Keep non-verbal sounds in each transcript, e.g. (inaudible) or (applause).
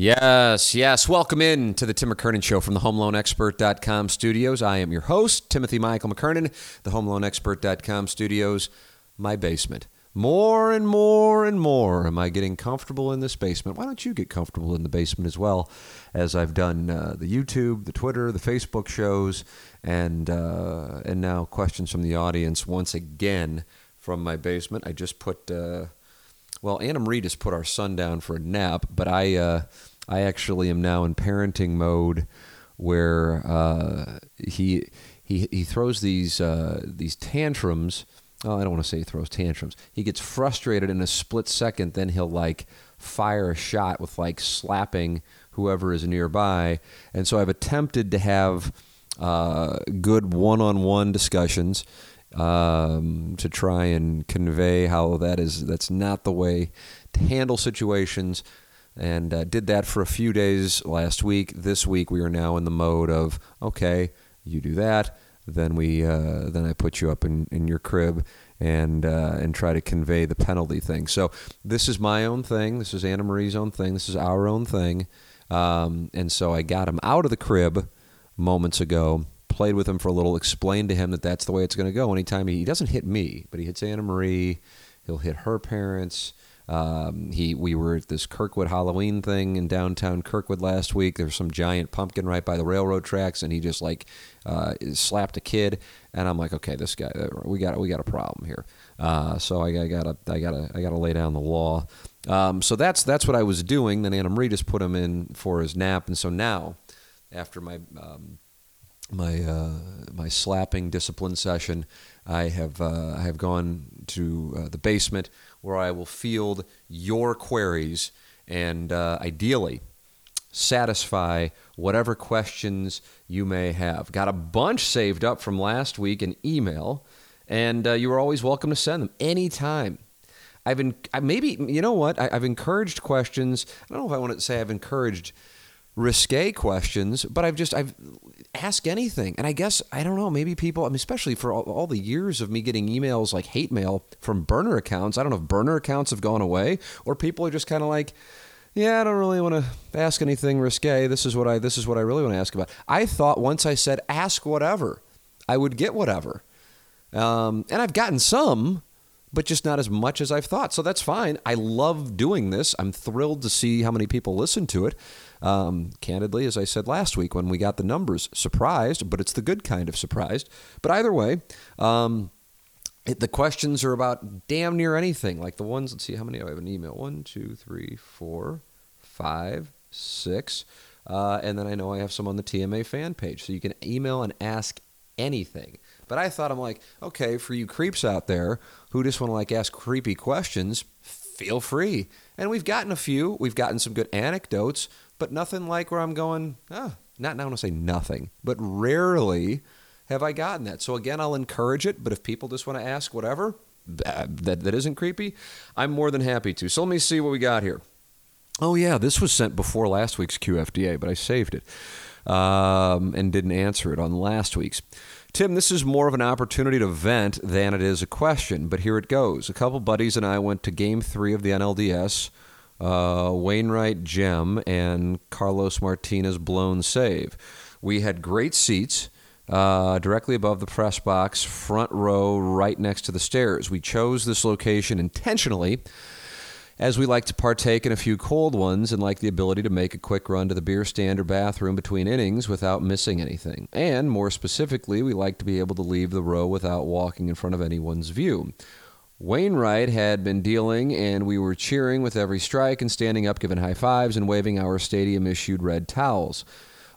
Yes, yes. Welcome in to the Tim McKernan Show from the HomeLoanExpert.com studios. I am your host, Timothy Michael McKernan, the HomeLoanExpert.com studios, my basement. More and more and more am I getting comfortable in this basement. Why don't you get comfortable in the basement as well, as I've done uh, the YouTube, the Twitter, the Facebook shows, and uh, and now questions from the audience once again from my basement. I just put. Uh, well, Anna Marie just put our son down for a nap, but I uh, I actually am now in parenting mode where uh, he he he throws these uh, these tantrums. Oh, I don't want to say he throws tantrums. He gets frustrated in a split second, then he'll like fire a shot with like slapping whoever is nearby. And so I've attempted to have uh, good one-on-one discussions um, to try and convey how that is that's not the way to handle situations and uh, did that for a few days last week this week we are now in the mode of okay you do that then we uh, then I put you up in, in your crib and uh, and try to convey the penalty thing so this is my own thing this is Anna Marie's own thing this is our own thing um, and so I got him out of the crib moments ago played with him for a little, explained to him that that's the way it's going to go. Anytime he, he doesn't hit me, but he hits Anna Marie, he'll hit her parents. Um, he we were at this Kirkwood Halloween thing in downtown Kirkwood last week. There's some giant pumpkin right by the railroad tracks, and he just like uh, slapped a kid. And I'm like, okay, this guy, uh, we got we got a problem here. Uh, so I, I, gotta I gotta I gotta lay down the law. Um, so that's that's what I was doing. Then Anna Marie just put him in for his nap, and so now after my um, my uh, my slapping discipline session, I have uh, I have gone to uh, the basement where I will field your queries and uh, ideally satisfy whatever questions you may have. Got a bunch saved up from last week in email, and uh, you are always welcome to send them anytime. I've been maybe you know what I, I've encouraged questions. I don't know if I want to say I've encouraged risque questions, but I've just I've ask anything. And I guess I don't know, maybe people, I mean, especially for all, all, the years of me getting emails like hate mail from burner accounts. I don't know if burner accounts have gone away or people are just kind of like, yeah, I don't really want to ask anything risque. This is what I this is what I really want to ask about. I thought once I said ask whatever, I would get whatever. Um, and I've gotten some, but just not as much as I've thought. So that's fine. I love doing this. I'm thrilled to see how many people listen to it. Um, candidly, as I said last week when we got the numbers, surprised, but it's the good kind of surprised. But either way, um, it, the questions are about damn near anything. Like the ones, let's see, how many? I have an email. One, two, three, four, five, six. Uh, and then I know I have some on the TMA fan page. So you can email and ask anything. But I thought I'm like, okay, for you creeps out there who just want to like ask creepy questions, feel free. And we've gotten a few. We've gotten some good anecdotes but nothing like where I'm going, ah, not now I want to say nothing, but rarely have I gotten that. So again, I'll encourage it, but if people just want to ask whatever, that, that, that isn't creepy, I'm more than happy to. So let me see what we got here. Oh, yeah, this was sent before last week's QFTA, but I saved it um, and didn't answer it on last week's. Tim, this is more of an opportunity to vent than it is a question, but here it goes. A couple buddies and I went to game three of the NLDS uh, Wainwright gem and Carlos Martinez blown save. We had great seats. Uh, directly above the press box, front row, right next to the stairs. We chose this location intentionally as we like to partake in a few cold ones and like the ability to make a quick run to the beer stand or bathroom between innings without missing anything. And more specifically, we like to be able to leave the row without walking in front of anyone's view. Wainwright had been dealing, and we were cheering with every strike and standing up, giving high fives and waving our stadium issued red towels.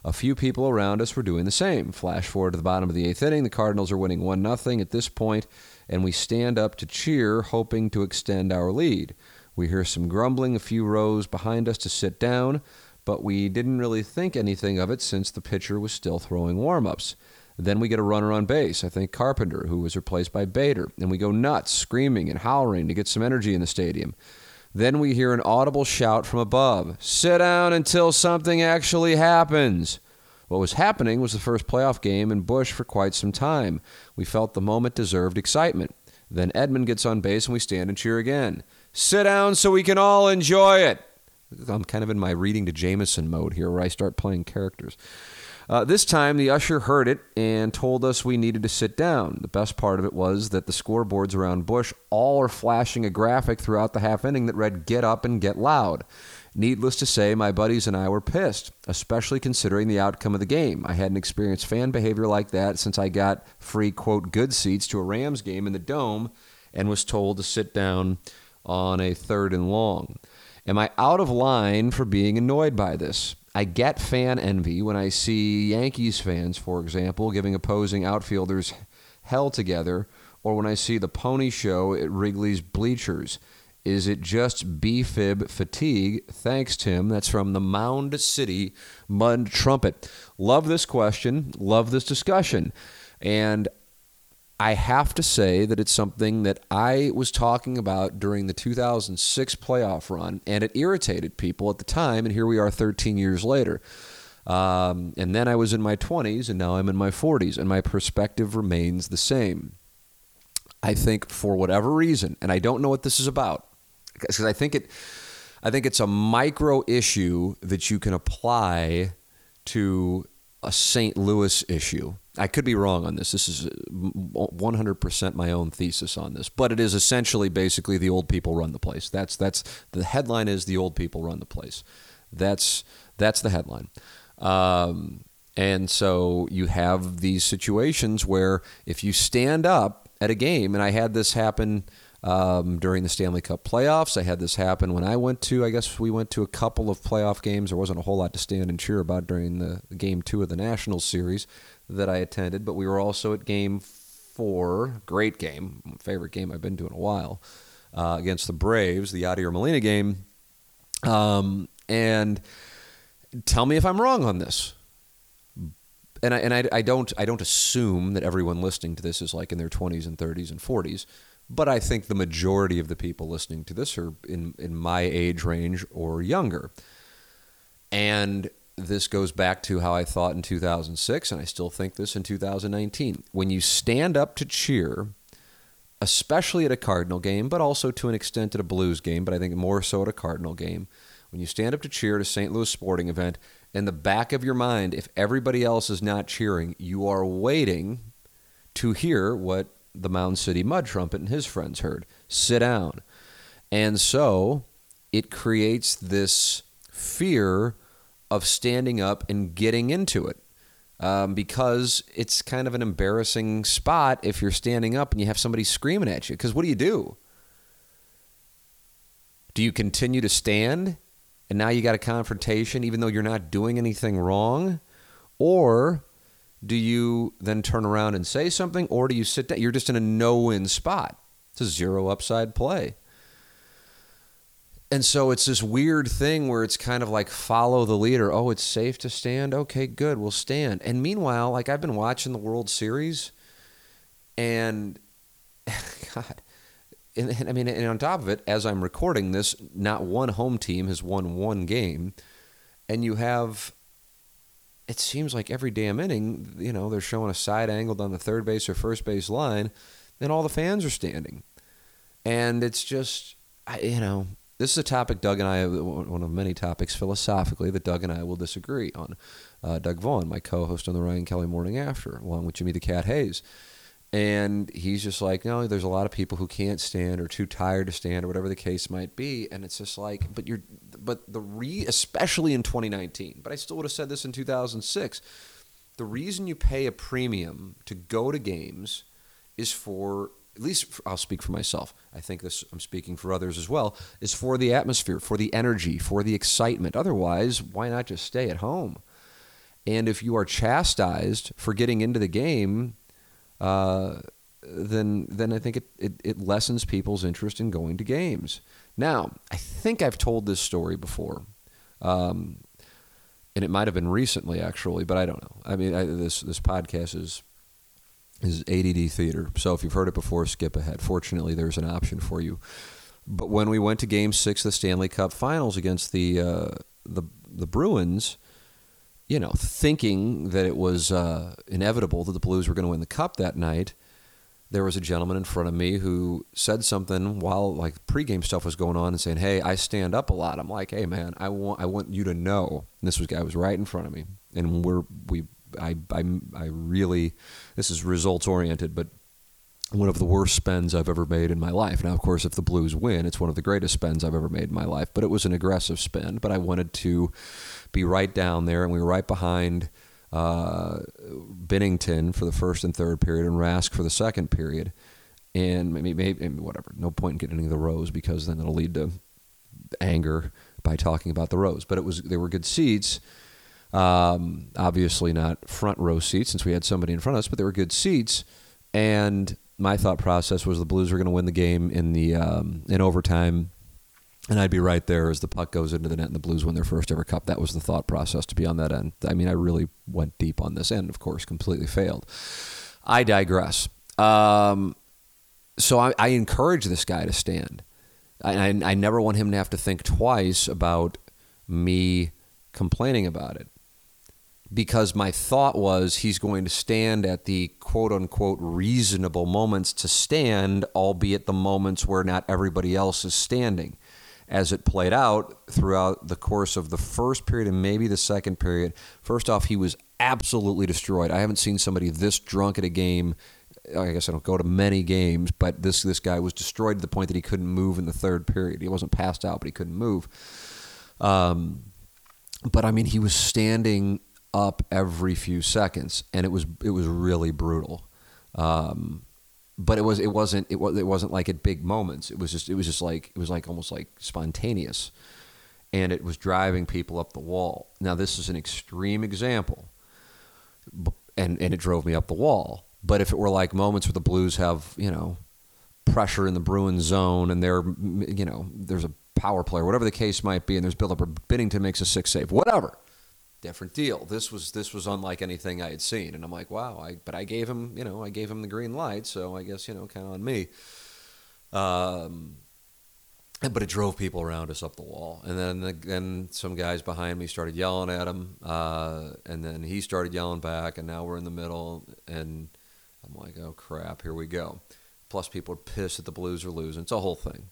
A few people around us were doing the same. Flash forward to the bottom of the eighth inning. The Cardinals are winning 1 0 at this point, and we stand up to cheer, hoping to extend our lead. We hear some grumbling a few rows behind us to sit down, but we didn't really think anything of it since the pitcher was still throwing warm ups. Then we get a runner on base, I think Carpenter, who was replaced by Bader, and we go nuts, screaming and howling to get some energy in the stadium. Then we hear an audible shout from above Sit down until something actually happens. What was happening was the first playoff game in Busch for quite some time. We felt the moment deserved excitement. Then Edman gets on base and we stand and cheer again. Sit down so we can all enjoy it. I'm kind of in my reading to Jameson mode here where I start playing characters. Uh, this time, the usher heard it and told us we needed to sit down. The best part of it was that the scoreboards around Busch all are flashing a graphic throughout the half inning that read, Get up and get loud. Needless to say, my buddies and I were pissed, especially considering the outcome of the game. I hadn't experienced fan behavior like that since I got free, quote, good seats to a Rams game in the Dome and was told to sit down on a third and long. Am I out of line for being annoyed by this? I get fan envy when I see Yankees fans, for example, giving opposing outfielders hell together, or when I see the pony show at Wrigley's bleachers. Is it just B-fib fatigue? Thanks, Tim. That's from the Mound City Mud Trumpet. Love this question. Love this discussion. And I have to say that it's something that I was talking about during the 2006 playoff run, and it irritated people at the time. And here we are 13 years later. Um, and then I was in my 20s, and now I'm in my 40s, and my perspective remains the same. I think for whatever reason, and I don't know what this is about, because I think it, I think it's a micro issue that you can apply to a St. Louis issue. I could be wrong on this. This is 100% my own thesis on this, but it is essentially basically the old people run the place. That's that's the headline is the old people run the place. That's that's the headline. Um, and so you have these situations where if you stand up at a game, and I had this happen um, during the Stanley Cup playoffs. I had this happen when I went to, I guess we went to a couple of playoff games. There wasn't a whole lot to stand and cheer about during the game two of the Nationals series that I attended, but we were also at game four, great game, favorite game I've been to in a while, uh, against the Braves, the Yadier Molina game. Um, and tell me if I'm wrong on this. And I, and I, I don't I don't assume that everyone listening to this is like in their 20s and 30s and 40s but I think the majority of the people listening to this are in, in my age range or younger. And this goes back to how I thought in 2006, and I still think this in 2019. When you stand up to cheer, especially at a Cardinal game, but also to an extent at a Blues game, but I think more so at a Cardinal game, when you stand up to cheer at a St. Louis sporting event, in the back of your mind, if everybody else is not cheering, you are waiting to hear what the Mound City Mud Trumpet and his friends heard. Sit down. And so it creates this fear of standing up and getting into it. Um, because it's kind of an embarrassing spot if you're standing up and you have somebody screaming at you. Because what do you do? Do you continue to stand and now you got a confrontation even though you're not doing anything wrong? Or do you then turn around and say something, or do you sit down? You're just in a no win spot. It's a zero upside play. And so it's this weird thing where it's kind of like follow the leader. Oh, it's safe to stand. Okay, good. We'll stand. And meanwhile, like I've been watching the World Series, and (laughs) God, and, and I mean, and on top of it, as I'm recording this, not one home team has won one game, and you have it seems like every damn inning, you know, they're showing a side angled on the third base or first base line, and all the fans are standing. And it's just, I, you know, this is a topic Doug and I, one of many topics philosophically that Doug and I will disagree on. Uh, Doug Vaughn, my co host on the Ryan Kelley Morning After, along with Jimmy the Cat Hayes. And he's just like, no, there's a lot of people who can't stand or too tired to stand or whatever the case might be. And it's just like, but you're, but the re, especially in 2019, but I still would have said this in 2006. The reason you pay a premium to go to games is for at least I'll speak for myself. I think this I'm speaking for others as well. Is for the atmosphere, for the energy, for the excitement. Otherwise, why not just stay at home? And if you are chastised for getting into the game, uh, then then I think it, it, it lessens people's interest in going to games. Now, I think I've told this story before, um, and it might have been recently actually, but I don't know. I mean, I, this this podcast is is ADD theater, so if you've heard it before, skip ahead. Fortunately, there's an option for you. But when we went to Game Six of the Stanley Cup Finals against the uh, the the Bruins you know, thinking that it was uh, inevitable that the Blues were going to win the cup that night, there was a gentleman in front of me who said something while like pregame stuff was going on and saying, "Hey, I stand up a lot." I'm like, "Hey, man, I want I want you to know." And this was guy was right in front of me, and we're we I I I really this is results oriented, but one of the worst spends I've ever made in my life. Now, of course, if the Blues win, it's one of the greatest spends I've ever made in my life. But it was an aggressive spend. But I wanted to be right down there, and we were right behind uh, Binnington for the first and third period, and Rask for the second period. And maybe, maybe whatever. No point in getting into the rows because then it'll lead to anger by talking about the rows. But it was they were good seats. Um, obviously not front row seats since we had somebody in front of us, but they were good seats. And my thought process was the Blues were going to win the game in the um, in overtime, and I'd be right there as the puck goes into the net and the Blues win their first ever cup. That was the thought process to be on that end. I mean, I really went deep on this end, of course, completely failed. I digress. Um, so I, I, encourage this guy to stand. I, I, I never want him to have to think twice about me complaining about it because my thought was he's going to stand at the quote unquote reasonable moments to stand, albeit the moments where not everybody else is standing. As it played out throughout the course of the first period and maybe the second period, first off, he was absolutely destroyed. I haven't seen somebody this drunk at a game. I guess I don't go to many games, but this this guy was destroyed to the point that he couldn't move in the third period. He wasn't passed out, but he couldn't move. Um, but I mean, he was standing up every few seconds, and it was it was really brutal. Um, but it was it wasn't it was it wasn't like at big moments. It was just it was just like it was like almost like spontaneous, and it was driving people up the wall. Now this is an extreme example, and and it drove me up the wall. But if it were like moments where the Blues have you know pressure in the Bruin zone and they're you know there's a power player, whatever the case might be, and there's build up or Binnington makes a six save, whatever different deal. This was this was unlike anything I had seen, and I'm like, wow. I but I gave him, you know, I gave him the green light, so I guess you know, kind of on me. Um, but it drove people around us up the wall, and then the, then some guys behind me started yelling at him, uh, and then he started yelling back, and now we're in the middle, and I'm like, oh crap, here we go. Plus, people are pissed that the Blues are losing. It's a whole thing.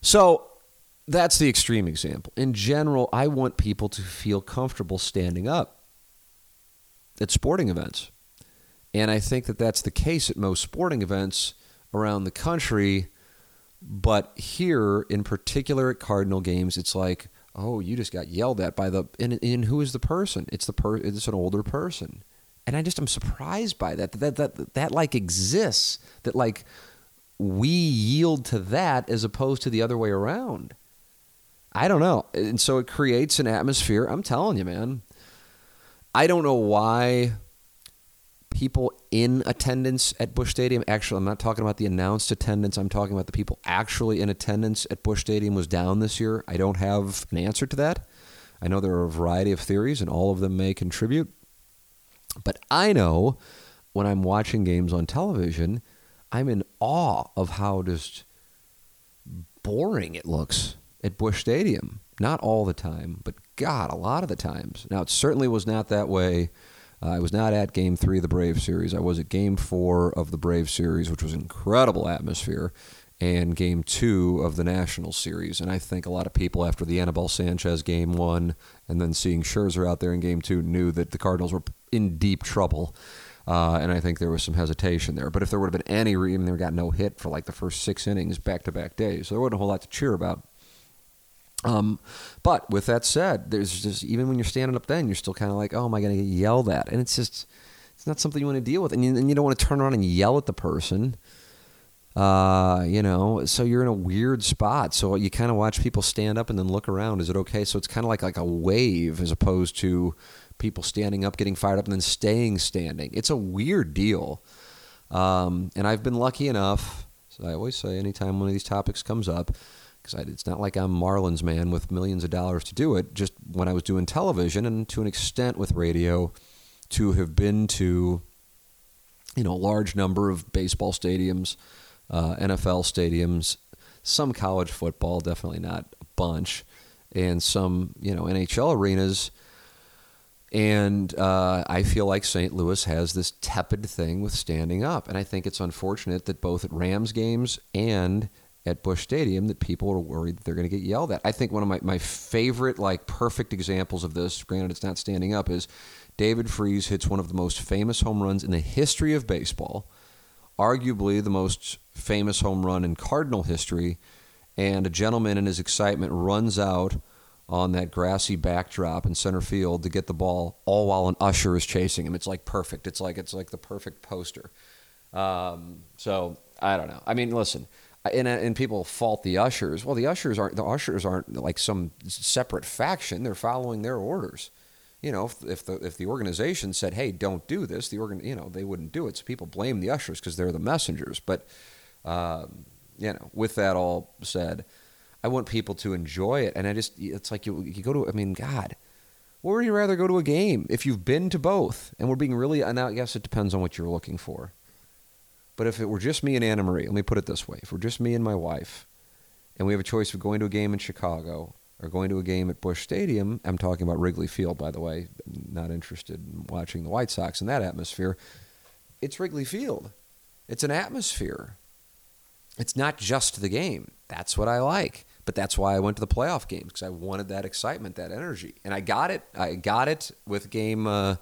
So that's the extreme example. In general, I want people to feel comfortable standing up at sporting events. And I think that that's the case at most sporting events around the country. But here, in particular at Cardinal games, it's like, oh, you just got yelled at by the. And, and who is the person? It's the per. It's an older person, and I just am surprised by that. That that that, that like exists. That like we yield to that as opposed to the other way around. I don't know. And so it creates an atmosphere. I'm telling you, man. I don't know why people in attendance at Busch Stadium, actually, I'm not talking about the announced attendance, I'm talking about the people actually in attendance at Busch Stadium was down this year. I don't have an answer to that. I know there are a variety of theories, and all of them may contribute. But I know when I'm watching games on television, I'm in awe of how just boring it looks at Busch Stadium. Not all the time, but God, a lot of the times. Now, it certainly was not that way. Uh, I was not at Game Three of the Brave Series. I was at Game Four of the Brave Series, which was incredible atmosphere, and Game Two of the National Series. And I think a lot of people, after the Anibal Sanchez Game One, and then seeing Scherzer out there in Game Two, knew that the Cardinals were in deep trouble. Uh, and I think there was some hesitation there. But if there would have been any reason, they got no hit for like the first six innings back to back days. So there wasn't a whole lot to cheer about. Um, but with that said, there's just even when you're standing up, then you're still kind of like, oh, am I going to get yelled at? And it's just, it's not something you want to deal with, and you, and you don't want to turn around and yell at the person. Uh, you know, so you're in a weird spot. So you kind of watch people stand up and then look around. Is it okay? So it's kind of like like a wave as opposed to people standing up, getting fired up, and then staying standing. It's a weird deal. Um, and I've been lucky enough. So I always say, anytime one of these topics comes up, because it's not like I'm Marlins man with millions of dollars to do it. Just when I was doing television and to an extent with radio, to have been to, you know, a large number of baseball stadiums, uh, NFL stadiums, some college football, definitely not a bunch, and some you know NHL arenas. And uh, I feel like St. Louis has this tepid thing with standing up, and I think it's unfortunate that both at Rams games and at Busch Stadium that people are worried that they're going to get yelled at. I think one of my, my favorite, like, perfect examples of this, granted it's not standing up, is David Freese hits one of the most famous home runs in the history of baseball, arguably the most famous home run in Cardinal history, and a gentleman in his excitement runs out on that grassy backdrop in center field to get the ball, all while an usher is chasing him. It's like perfect. It's like it's like the perfect poster. Um, so I don't know. I mean, listen, and, and people fault the ushers. Well, the ushers aren't the ushers aren't like some separate faction. They're following their orders. You know, if, if the if the organization said, "Hey, don't do this," the organ, you know, they wouldn't do it. So people blame the ushers because they're the messengers. But um, you know, with that all said, I want people to enjoy it, and I just it's like you you go to. I mean, God, where would you rather go to a game if you've been to both? And we're being really. And I guess it depends on what you're looking for. But if it were just me and Anna Marie, let me put it this way: if we're just me and my wife, and we have a choice of going to a game in Chicago or going to a game at Busch Stadium, I'm talking about Wrigley Field, by the way. not interested in watching the White Sox in that atmosphere. It's Wrigley Field. It's an atmosphere. It's not just the game. That's what I like. But that's why I went to the playoff games because I wanted that excitement, that energy, and I got it. I got it with game. Uh,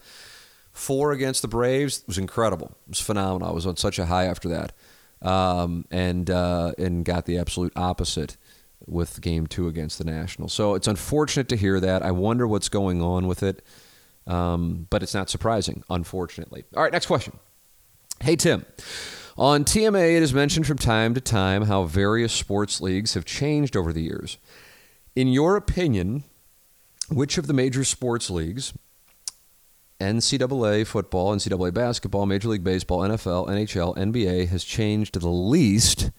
Four against the Braves was incredible. It was phenomenal. I was on such a high after that, um, and uh, and got the absolute opposite with Game Two against the Nationals. So it's unfortunate to hear that. I wonder what's going on with it, um, but it's not surprising, unfortunately. All right, next question. Hey Tim. On TMA, it is mentioned from time to time how various sports leagues have changed over the years. In your opinion, which of the major sports leagues NCAA football, NCAA basketball, Major League Baseball, NFL, NHL, NBA has changed the least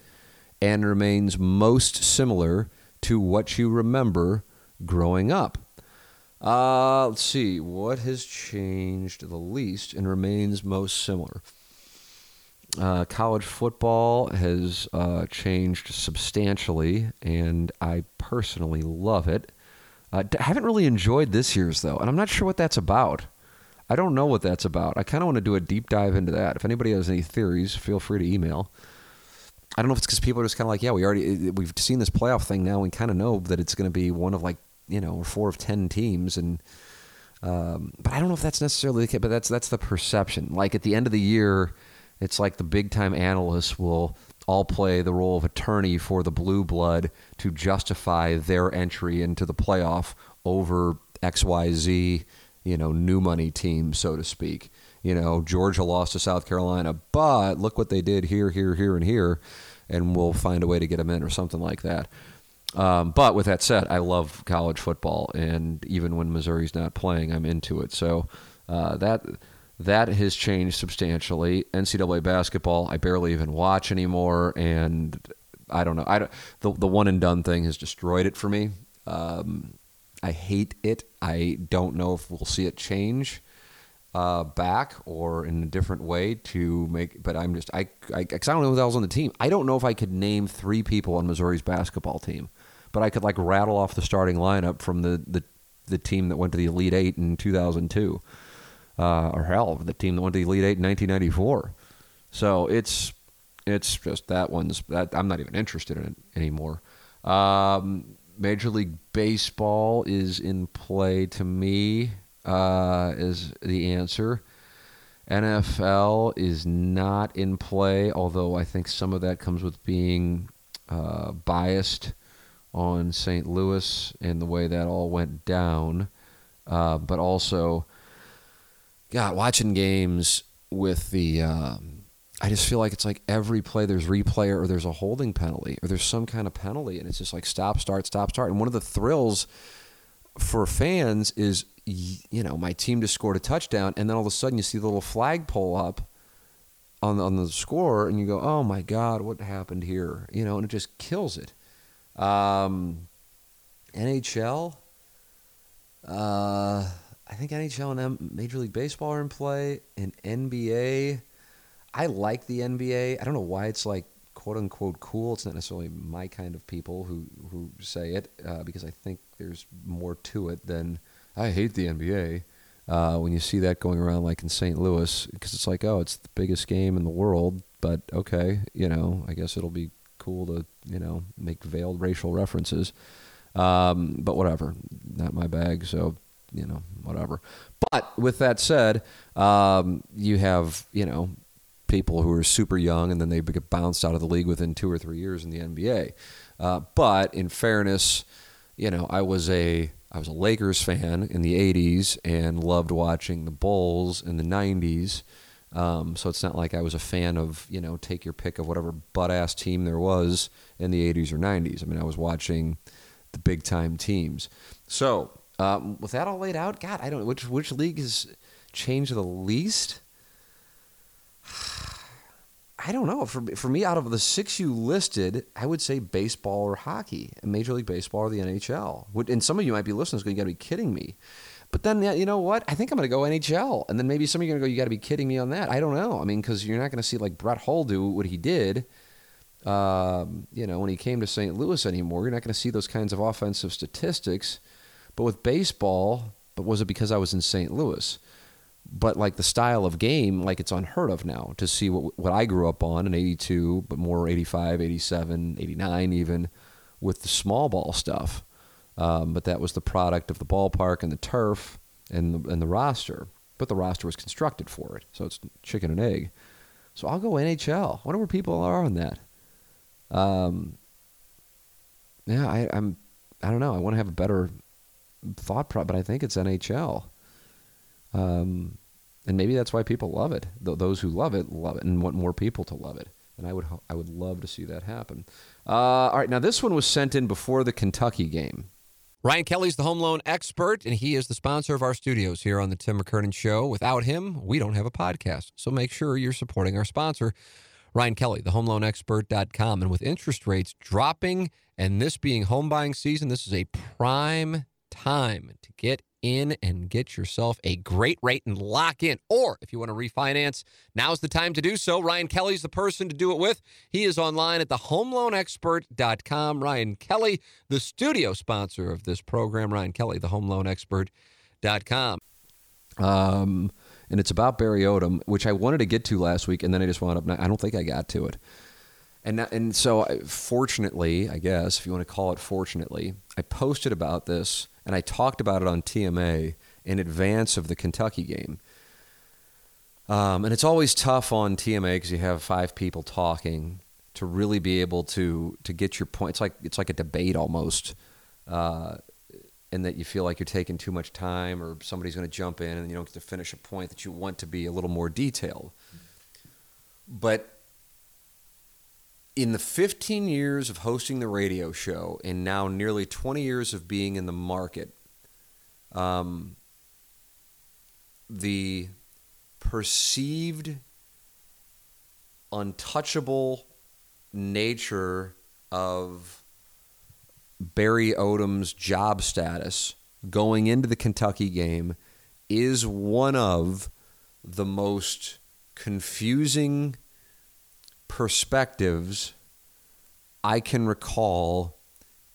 and remains most similar to what you remember growing up. Uh, let's see, what has changed the least and remains most similar? Uh, college football has uh, changed substantially, and I personally love it. Uh, I haven't really enjoyed this year's, though, and I'm not sure what that's about. I don't know what that's about. I kind of want to do a deep dive into that. If anybody has any theories, feel free to email. I don't know if it's because people are just kind of like, yeah, we already we've seen this playoff thing now. We kind of know that it's going to be one of like you know four of ten teams, and um, but I don't know if that's necessarily the case. But that's that's the perception. Like at the end of the year, it's like the big time analysts will all play the role of attorney for the blue blood to justify their entry into the playoff over X Y Z you know, new money team, so to speak. You know, Georgia lost to South Carolina, but look what they did here, here, here, and here, and we'll find a way to get them in or something like that. Um, but with that said, I love college football, and even when Missouri's not playing, I'm into it. So uh, that that has changed substantially. NCAA basketball, I barely even watch anymore, and I don't know. I don't, the the one and done thing has destroyed it for me. Um, I hate it. I don't know if we'll see it change uh, back or in a different way to make. But I'm just I I, I don't know who else on the team. I don't know if I could name three people on Missouri's basketball team, but I could like rattle off the starting lineup from the the, the team that went to the Elite Eight in 2002, uh, or hell, the team that went to the Elite Eight in 1994. So it's it's just that one's that I'm not even interested in it anymore. Um, Major League Baseball is in play to me uh, is the answer. NFL is not in play, although I think some of that comes with being uh, biased on St. Louis and the way that all went down. Uh, but also, God, watching games with the. Um, I just feel like it's like every play there's replay or there's a holding penalty or there's some kind of penalty and it's just like stop, start, stop, start. And one of the thrills for fans is you know my team just scored a touchdown and then all of a sudden you see the little flag pull up on the, on the score and you go oh my god what happened here? You know and it just kills it. Um, NHL uh, I think NHL and Major League Baseball are in play. And NBA I like the NBA I don't know why it's like quote unquote cool it's not necessarily my kind of people who who say it uh, because I think there's more to it than I hate the NBA. Uh, when you see that going around like in St. Louis, because it's like, oh, it's the biggest game in the world, but okay, you know, I guess it'll be cool to, you know, make veiled racial references. Um, but whatever, not my bag, so, you know, whatever. But with that said, um, you have, you know, people who are super young and then they get bounced out of the league within two or three years in the NBA. Uh, but in fairness, you know, I was a I was a Lakers fan in the '80s and loved watching the Bulls in the '90s. Um, so it's not like I was a fan of you know take your pick of whatever butt ass team there was in the '80s or '90s. I mean, I was watching the big time teams. So um, with that all laid out, God, I don't which which league has changed the least. (sighs) I don't know. For for me, out of the six you listed, I would say baseball or hockey, Major League Baseball or the NHL. And some of you might be listening, going, "You got to be kidding me." But then you know what? I think I'm going to go NHL, and then maybe some of you are going to go, "You got to be kidding me on that." I don't know. I mean, because you're not going to see like Brett Hull do what he did. Um, you know, when he came to St. Louis anymore, you're not going to see those kinds of offensive statistics. But with baseball, but was it because I was in St. Louis? But like the style of game, like it's unheard of now to see what, what I grew up on in 82, but more 85, 87, 89 even with the small ball stuff. Um, but that was the product of the ballpark and the turf and the, and the roster. But the roster was constructed for it. So it's chicken and egg. So I'll go NHL. I wonder where people are on that. Um, yeah, I, I'm. I don't know. I want to have a better thought, but I think it's NHL. Um, and maybe that's why people love it. Th- those who love it love it and want more people to love it. And I would I would love to see that happen. Uh, all right, now this one was sent in before the Kentucky game. Ryan Kelley's the home loan expert, and he is the sponsor of our studios here on the Tim McKernan Show. Without him, we don't have a podcast. So make sure you're supporting our sponsor, Ryan Kelley, the homeloanexpert.com. And with interest rates dropping and this being home buying season, this is a prime time to get in and get yourself a great rate and lock in. Or if you want to refinance, now's the time to do so. Ryan Kelley's the person to do it with. He is online at thehomeloanexpert.com. Ryan Kelley, the studio sponsor of this program. Ryan Kelley, thehomeloanexpert.com. Um, and it's about Barry Odom, which I wanted to get to last week, and then I just wound up. I don't think I got to it. And and so, fortunately, I guess if you want to call it fortunately, I posted about this and I talked about it on TMA in advance of the Kentucky game. Um, and it's always tough on TMA because you have five people talking to really be able to to get your point. It's like it's like a debate almost, uh, and that you feel like you're taking too much time, or somebody's going to jump in, and you don't get to finish a point that you want to be a little more detailed. But in the 15 years of hosting the radio show and now nearly 20 years of being in the market, um, the perceived untouchable nature of Barry Odom's job status going into the Kentucky game is one of the most confusing perspectives I can recall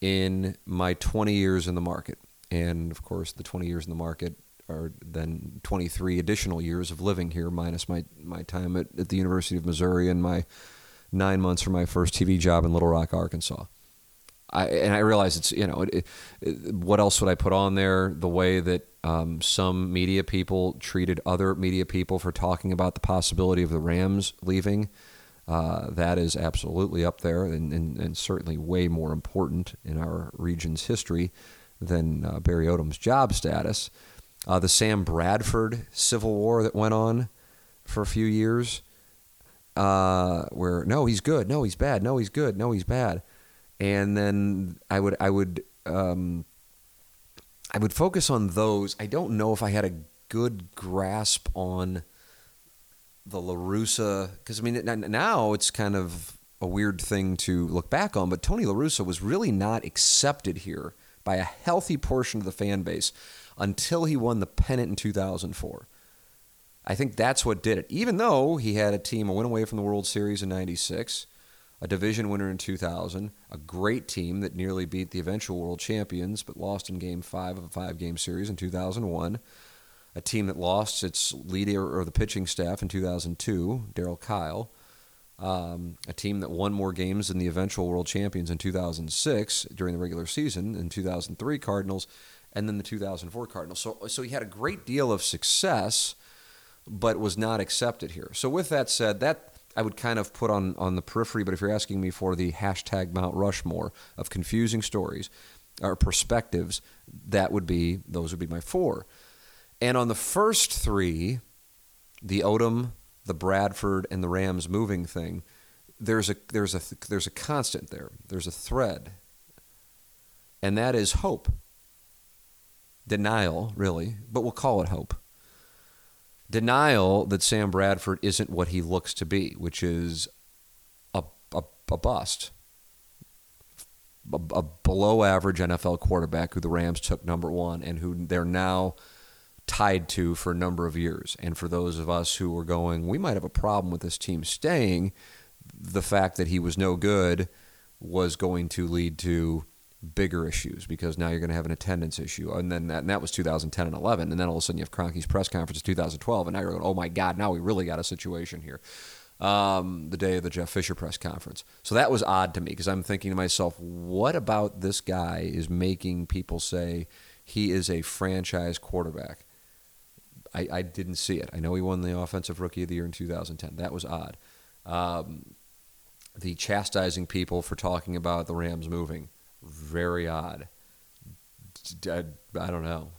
in my 20 years in the market. And of course, the 20 years in the market are then 23 additional years of living here, minus my, my time at, at the University of Missouri and my nine months for my first TV job in Little Rock, Arkansas. I, and I realize it's you know it, it, what else would I put on there? The way that um, some media people treated other media people for talking about the possibility of the Rams leaving. Uh, that is absolutely up there and, and, and, certainly way more important in our region's history than uh, Barry Odom's job status. Uh, the Sam Bradford Civil War that went on for a few years, uh, where no, he's good, no, he's bad, no, he's good, no, he's bad and then I would I would um, I would focus on those. I don't know if I had a good grasp on the La Russa because I mean now it's kind of a weird thing to look back on, but Tony La Russa was really not accepted here by a healthy portion of the fan base until he won the pennant in 2004. I think that's what did it. Even though he had a team a win away from the World Series in 96, a division winner in 2000, a great team that nearly beat the eventual world champions but lost in game five of a five game series in 2001, a team that lost its leader or the pitching staff in 2002, Darryl Kile. um, a team that won more games than the eventual world champions in 2006 during the regular season, in 2003 Cardinals, and then the 2004 Cardinals. So, so he had a great deal of success, but was not accepted here. So, with that said, that I would kind of put on, on the periphery, but if you're asking me for the hashtag Mount Rushmore of confusing stories or perspectives, that would be, those would be my four. And on the first three, the Odom, the Bradford, and the Rams moving thing, there's a, there's a, there's a constant there. There's a thread. And that is hope. Denial, really, but we'll call it hope denial that Sam Bradford isn't what he looks to be, which is a, a, a bust. A, a, below average NFL quarterback who the Rams took number one and who they're now tied to for a number of years. And for those of us who were going, we might have a problem with this team staying, the fact that he was no good was going to lead to bigger issues because now you're going to have an attendance issue. And then that, and that was 2010 and 11. And then all of a sudden you have Kroenke's press conference in 2012. And now you're going, oh my God, now we really got a situation here. Um, the day of the Jeff Fisher press conference. So that was odd to me because I'm thinking to myself, what about this guy is making people say he is a franchise quarterback? I, I didn't see it. I know he won the Offensive Rookie of the Year in 2010. That was odd. Um, the chastising people for talking about the Rams moving very odd. I, I don't know.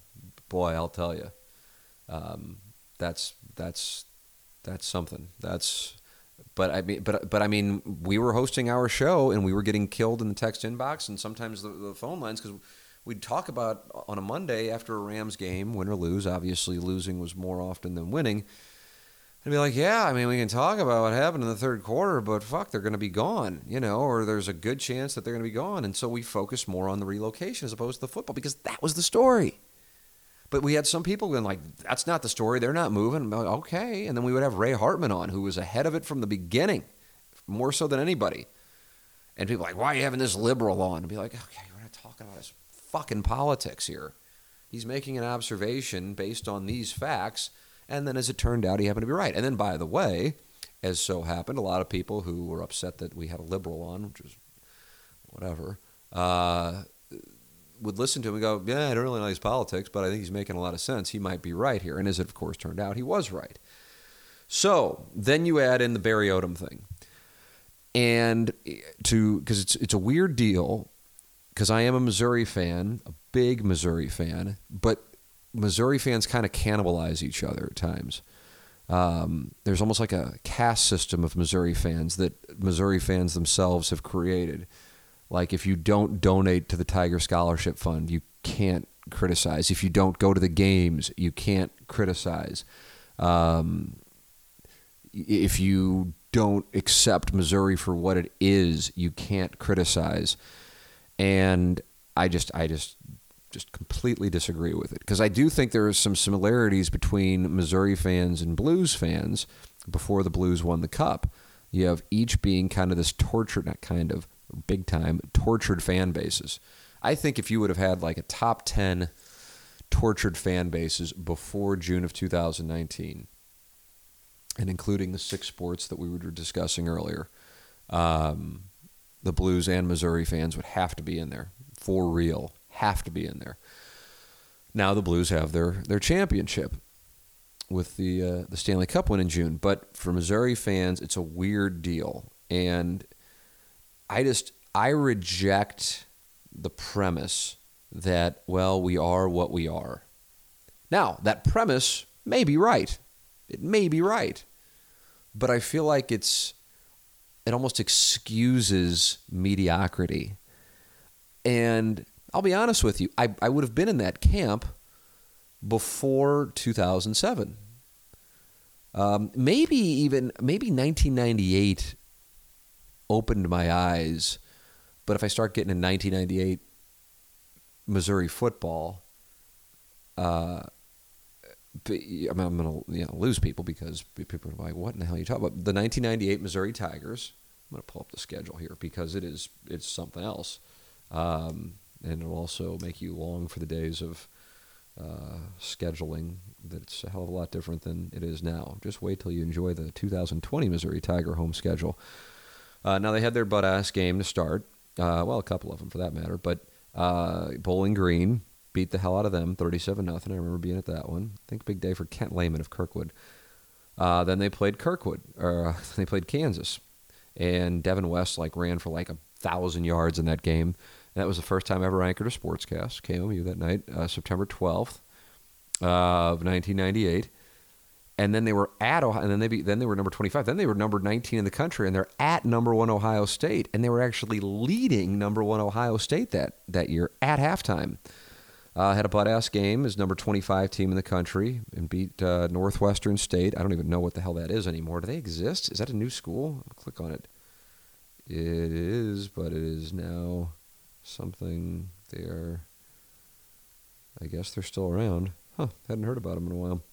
Boy, I'll tell you. Um, that's that's that's something. That's but I mean, but but I mean, we were hosting our show and we were getting killed in the text inbox and sometimes the, the phone lines because we'd talk about on a Monday after a Rams game, win or lose. Obviously, losing was more often than winning and be like, yeah, I mean, we can talk about what happened in the third quarter, but fuck, they're going to be gone, you know, or there's a good chance that they're going to be gone. And so we focus more on the relocation as opposed to the football because that was the story. But we had some people going like, that's not the story. They're not moving. Like, okay. And then we would have Ray Hartman on, who was ahead of it from the beginning, more so than anybody. And people like, why are you having this liberal on? And be like, okay, we're not talking about his fucking politics here. He's making an observation based on these facts and then as it turned out, he happened to be right. And then, by the way, as so happened, a lot of people who were upset that we had a liberal on, which was whatever, uh, would listen to him and go, Yeah, I don't really know his politics, but I think he's making a lot of sense. He might be right here. And as it, of course, turned out, he was right. So then you add in the Barry Odom thing. And to, because it's, it's a weird deal, because I am a Missouri fan, a big Missouri fan, but Missouri fans kind of cannibalize each other at times. Um, there's almost like a caste system of Missouri fans that Missouri fans themselves have created. Like if you don't donate to the Tiger Scholarship Fund, you can't criticize. If you don't go to the games, you can't criticize. Um, if you don't accept Missouri for what it is, you can't criticize. And I just, I just just completely disagree with it because I do think there are some similarities between Missouri fans and Blues fans before the Blues won the Cup. You have each being kind of this tortured, not kind of, big time, tortured fan bases. I think if you would have had like a top 10 tortured fan bases before June of 2019, and including the six sports that we were discussing earlier, um, the Blues and Missouri fans would have to be in there for real, have to be in there. Now the Blues have their their championship with the uh, the Stanley Cup win in June, but for Missouri fans, it's a weird deal, and I just I reject the premise that well we are what we are. Now that premise may be right, it may be right, but I feel like it's it almost excuses mediocrity. And I'll be honest with you, I, I would have been in that camp before 2007. Um, maybe even maybe 1998 opened my eyes, but if I start getting in 1998 Missouri football, uh, I mean, I'm going to you know, lose people because people are like, "What in the hell are you talking about?" The 1998 Missouri Tigers. I'm going to pull up the schedule here because it is it's something else, um, and it'll also make you long for the days of uh, scheduling. That's a hell of a lot different than it is now. Just wait till you enjoy the 2020 Missouri Tiger home schedule. Uh, now they had their butt ass game to start. Uh, well, a couple of them for that matter, but uh, Bowling Green beat the hell out of them, 37 nothing. I remember being at that one. I think big day for Kent Lehman of Kirkwood. Uh, then they played Kirkwood, or uh, (laughs) they played Kansas, and Devin West like ran for like a thousand yards in that game. And that was the first time I ever anchored a sportscast. KOMU that night, uh, September 12th of 1998. And then they were at Ohio, and then they be, then they were number 25. Then they were number 19 in the country, and they're at number one Ohio State, and they were actually leading number one Ohio State that that year at halftime. Uh, had a butt ass game as number 25 team in the country and beat uh, Northwestern State. I don't even know what the hell that is anymore. Do they exist? Is that a new school? I'll click on it. It is, but it is now something they are. I guess they're still around. Huh, hadn't heard about them in a while.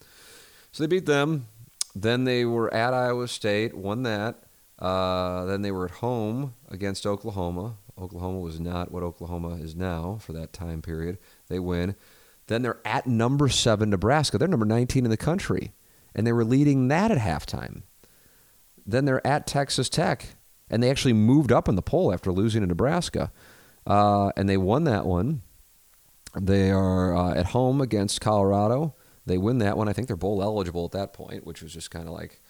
So they beat them. Then they were at Iowa State, won that. Uh, then they were at home against Oklahoma. Oklahoma was not what Oklahoma is now for that time period. They win. Then they're at number seven, Nebraska. They're number 19 in the country, and they were leading that at halftime. Then they're at Texas Tech, and they actually moved up in the poll after losing to Nebraska, uh, and they won that one. They are uh, at home against Colorado. They win that one. I think they're bowl eligible at that point, which was just kind of like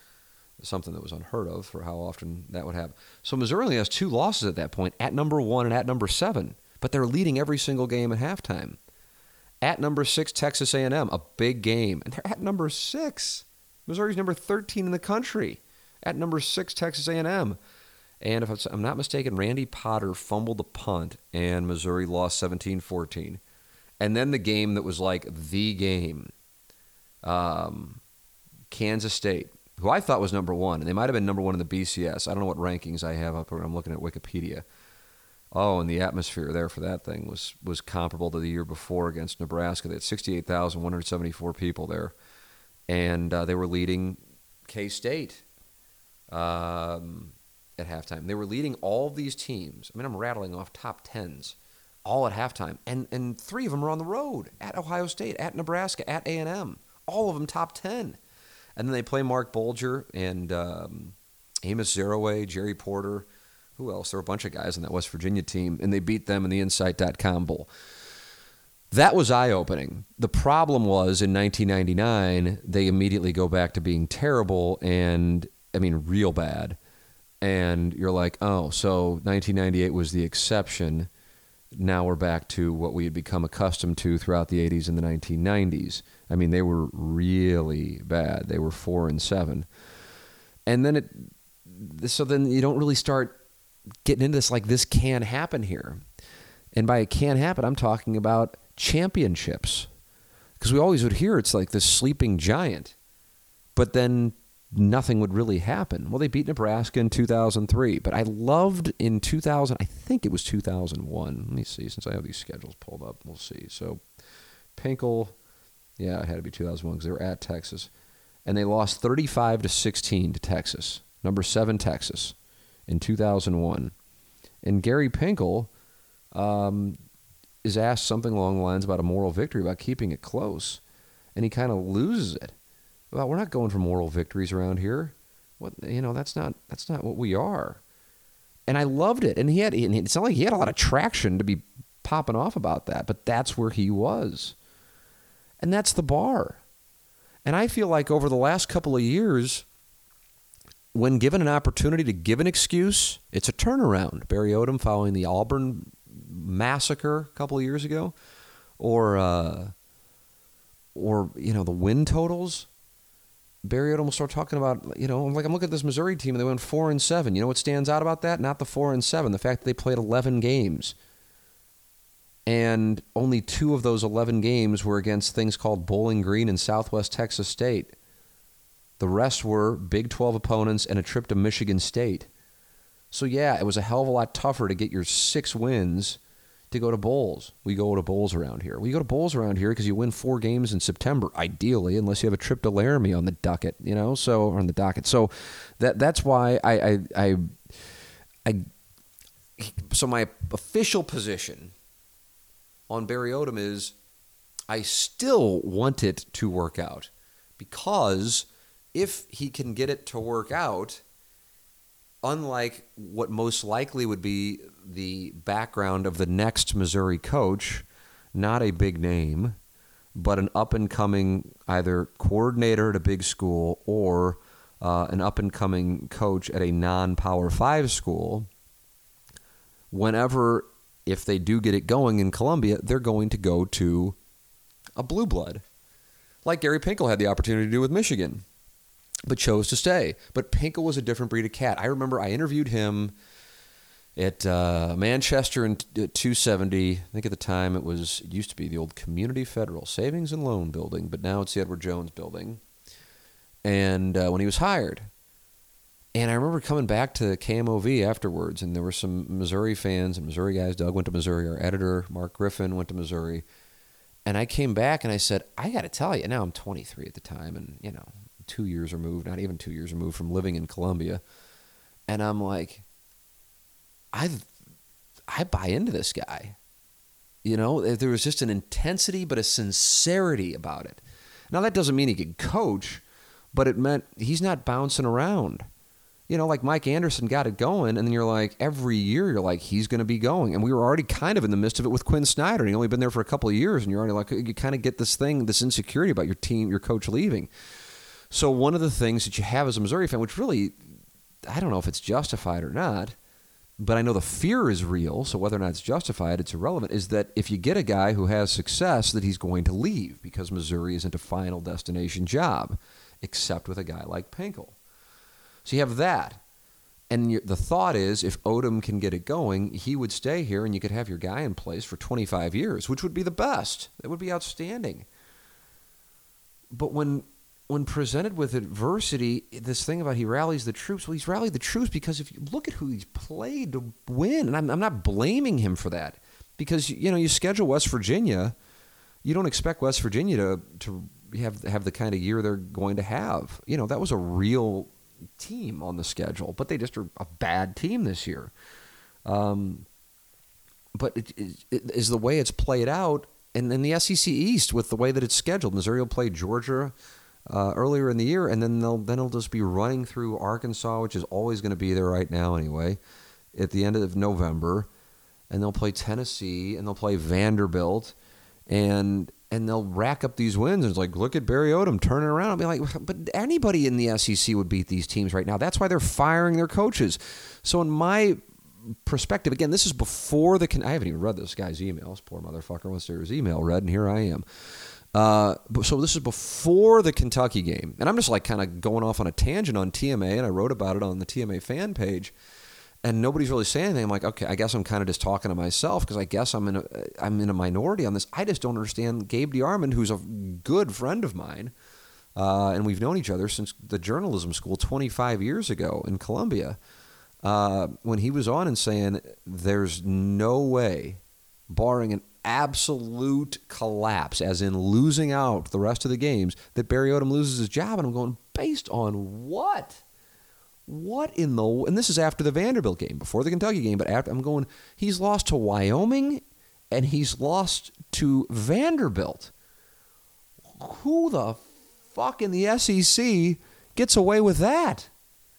something that was unheard of for how often that would happen. So Missouri only has two losses at that point, at number one and at number seven, but they're leading every single game at halftime. At number six, Texas A&M, a big game, and they're at number six. Missouri's number 13 in the country. At number six, Texas A&M. And if I'm not mistaken, Randy Potter fumbled the punt, and Missouri lost 17-14. And then the game that was like the game, um, Kansas State, who I thought was number one, and they might have been number one in the BCS. I don't know what rankings I have up. I'm looking at Wikipedia. Oh, and the atmosphere there for that thing was was comparable to the year before against Nebraska. They had 68,174 people there, and uh, they were leading K State um, at halftime. They were leading all these teams. I mean, I'm rattling off top tens, all at halftime, and and three of them are on the road at Ohio State, at Nebraska, at A and M. All of them top ten, and then they play Marc Bulger and um, Amos Zereoué, Jerry Porter who else? There were a bunch of guys in that West Virginia team, and they beat them in the Insight.com Bowl. That was eye opening. The problem was in 1999, they immediately go back to being terrible and, I mean, real bad. And you're like, oh, so 1998 was the exception. Now we're back to what we had become accustomed to throughout the 80s and the 1990s. I mean, they were really bad. They were four and seven. And then it, so then you don't really start getting into this like this can happen here. And by it can happen, I'm talking about championships. Because we always would hear it's like this sleeping giant, but then nothing would really happen. Well, they beat Nebraska in 2003, but I loved in 2000, I think it was 2001. Let me see, since I have these schedules pulled up, we'll see. So, Pinkel, yeah, it had to be 2001 because they were at Texas. And they lost 35 to 16 to Texas, number seven Texas in 2001. And Gary Pinkel um, is asked something along the lines about a moral victory, about keeping it close. And he kind of loses it. Well, we're not going for moral victories around here. What you know, that's not that's not what we are. and I loved it. And he had, and it's not like he had a lot of traction to be popping off about that, but that's where he was. And that's the bar. And I feel like over the last couple of years, when given an opportunity to give an excuse, it's a turnaround. Barry Odom following the Auburn massacre a couple of years ago, or uh, or you know the win totals. Barry Odom will start talking about, you know, I'm like I'm looking at this Missouri team and they went four and seven. You know what stands out about that? Not the four and seven, the fact that they played 11 games, and only two of those 11 games were against things called Bowling Green and Southwest Texas State. The rest were Big 12 opponents and a trip to Michigan State. So yeah, it was a hell of a lot tougher to get your six wins to go to bowls. We go to bowls around here. We go to bowls around here because you win four games in September, ideally, unless you have a trip to Laramie on the docket, you know. So on the docket. So that that's why I I I, I so my official position on Barry Odom is I still want it to work out because if he can get it to work out, unlike what most likely would be the background of the next Missouri coach, not a big name, but an up and coming either coordinator at a big school or uh, an up and coming coach at a non power five school, whenever, if they do get it going in Columbia, they're going to go to a blue blood, like Gary Pinkel had the opportunity to do with Michigan but chose to stay. But Pinkel was a different breed of cat. I remember I interviewed him at uh, Manchester in 270. I think at the time it was it used to be the old Community Federal Savings and Loan Building, but now it's the Edward Jones Building. And uh, when he was hired, and I remember coming back to KMOV afterwards, and there were some Missouri fans and Missouri guys. Doug went to Missouri. Our editor Mark Griffin went to Missouri. And I came back and I said, I got to tell you, now I'm 23 at the time, and you know, two years removed, not even two years removed from living in Columbia. And I'm like, I, I buy into this guy. You know, there was just an intensity, but a sincerity about it. Now, that doesn't mean he can coach, but it meant he's not bouncing around. You know, like Mike Anderson got it going, and then you're like, every year you're like, he's going to be going. And we were already kind of in the midst of it with Quin Snyder. And he only been there for a couple of years, and you're already like, you kind of get this thing, this insecurity about your team, your coach leaving. So one of the things that you have as a Missouri fan, which really, I don't know if it's justified or not, but I know the fear is real. So whether or not it's justified, it's irrelevant. Is that if you get a guy who has success, that he's going to leave because Missouri isn't a final destination job, except with a guy like Pinkel. So you have that. And the thought is, if Odom can get it going, he would stay here, and you could have your guy in place for 25 years, which would be the best. That would be outstanding. But when when presented with adversity, this thing about he rallies the troops, well, he's rallied the troops because if you look at who he's played to win, and I'm, I'm not blaming him for that, because you know you schedule West Virginia, you don't expect West Virginia to to have have the kind of year they're going to have. You know that was a real team on the schedule, but they just are a bad team this year. Um, but it, it, it is the way it's played out, and in the SEC East with the way that it's scheduled. Missouri will play Georgia uh, earlier in the year, and then they'll then they'll just be running through Arkansas, which is always going to be there right now anyway, at the end of November, and they'll play Tennessee and they'll play Vanderbilt, and and they'll rack up these wins. And it's like, look at Barry Odom turning around. I'll be like, but anybody in the SEC would beat these teams right now. That's why they're firing their coaches. So in my perspective, again, this is before the. I haven't even read this guy's emails. Poor motherfucker wants to hear his email read, and here I am. Uh, so this is before the Kentucky game, and I'm just like kind of going off on a tangent on TMA, and I wrote about it on the TMA fan page, and nobody's really saying anything. I'm like, okay, I guess I'm kind of just talking to myself because I guess I'm in a I'm in a minority on this. I just don't understand Gabe DeArmond, who's a good friend of mine, uh, and we've known each other since the journalism school 25 years ago in Columbia. Uh, when he was on and saying, "There's no way, barring an absolute collapse, as in losing out the rest of the games, that Barry Odom loses his job. And I'm going, based on what? What in the. And this is after the Vanderbilt game, before the Kentucky game, but after I'm going, he's lost to Wyoming and he's lost to Vanderbilt. Who the fuck in the SEC gets away with that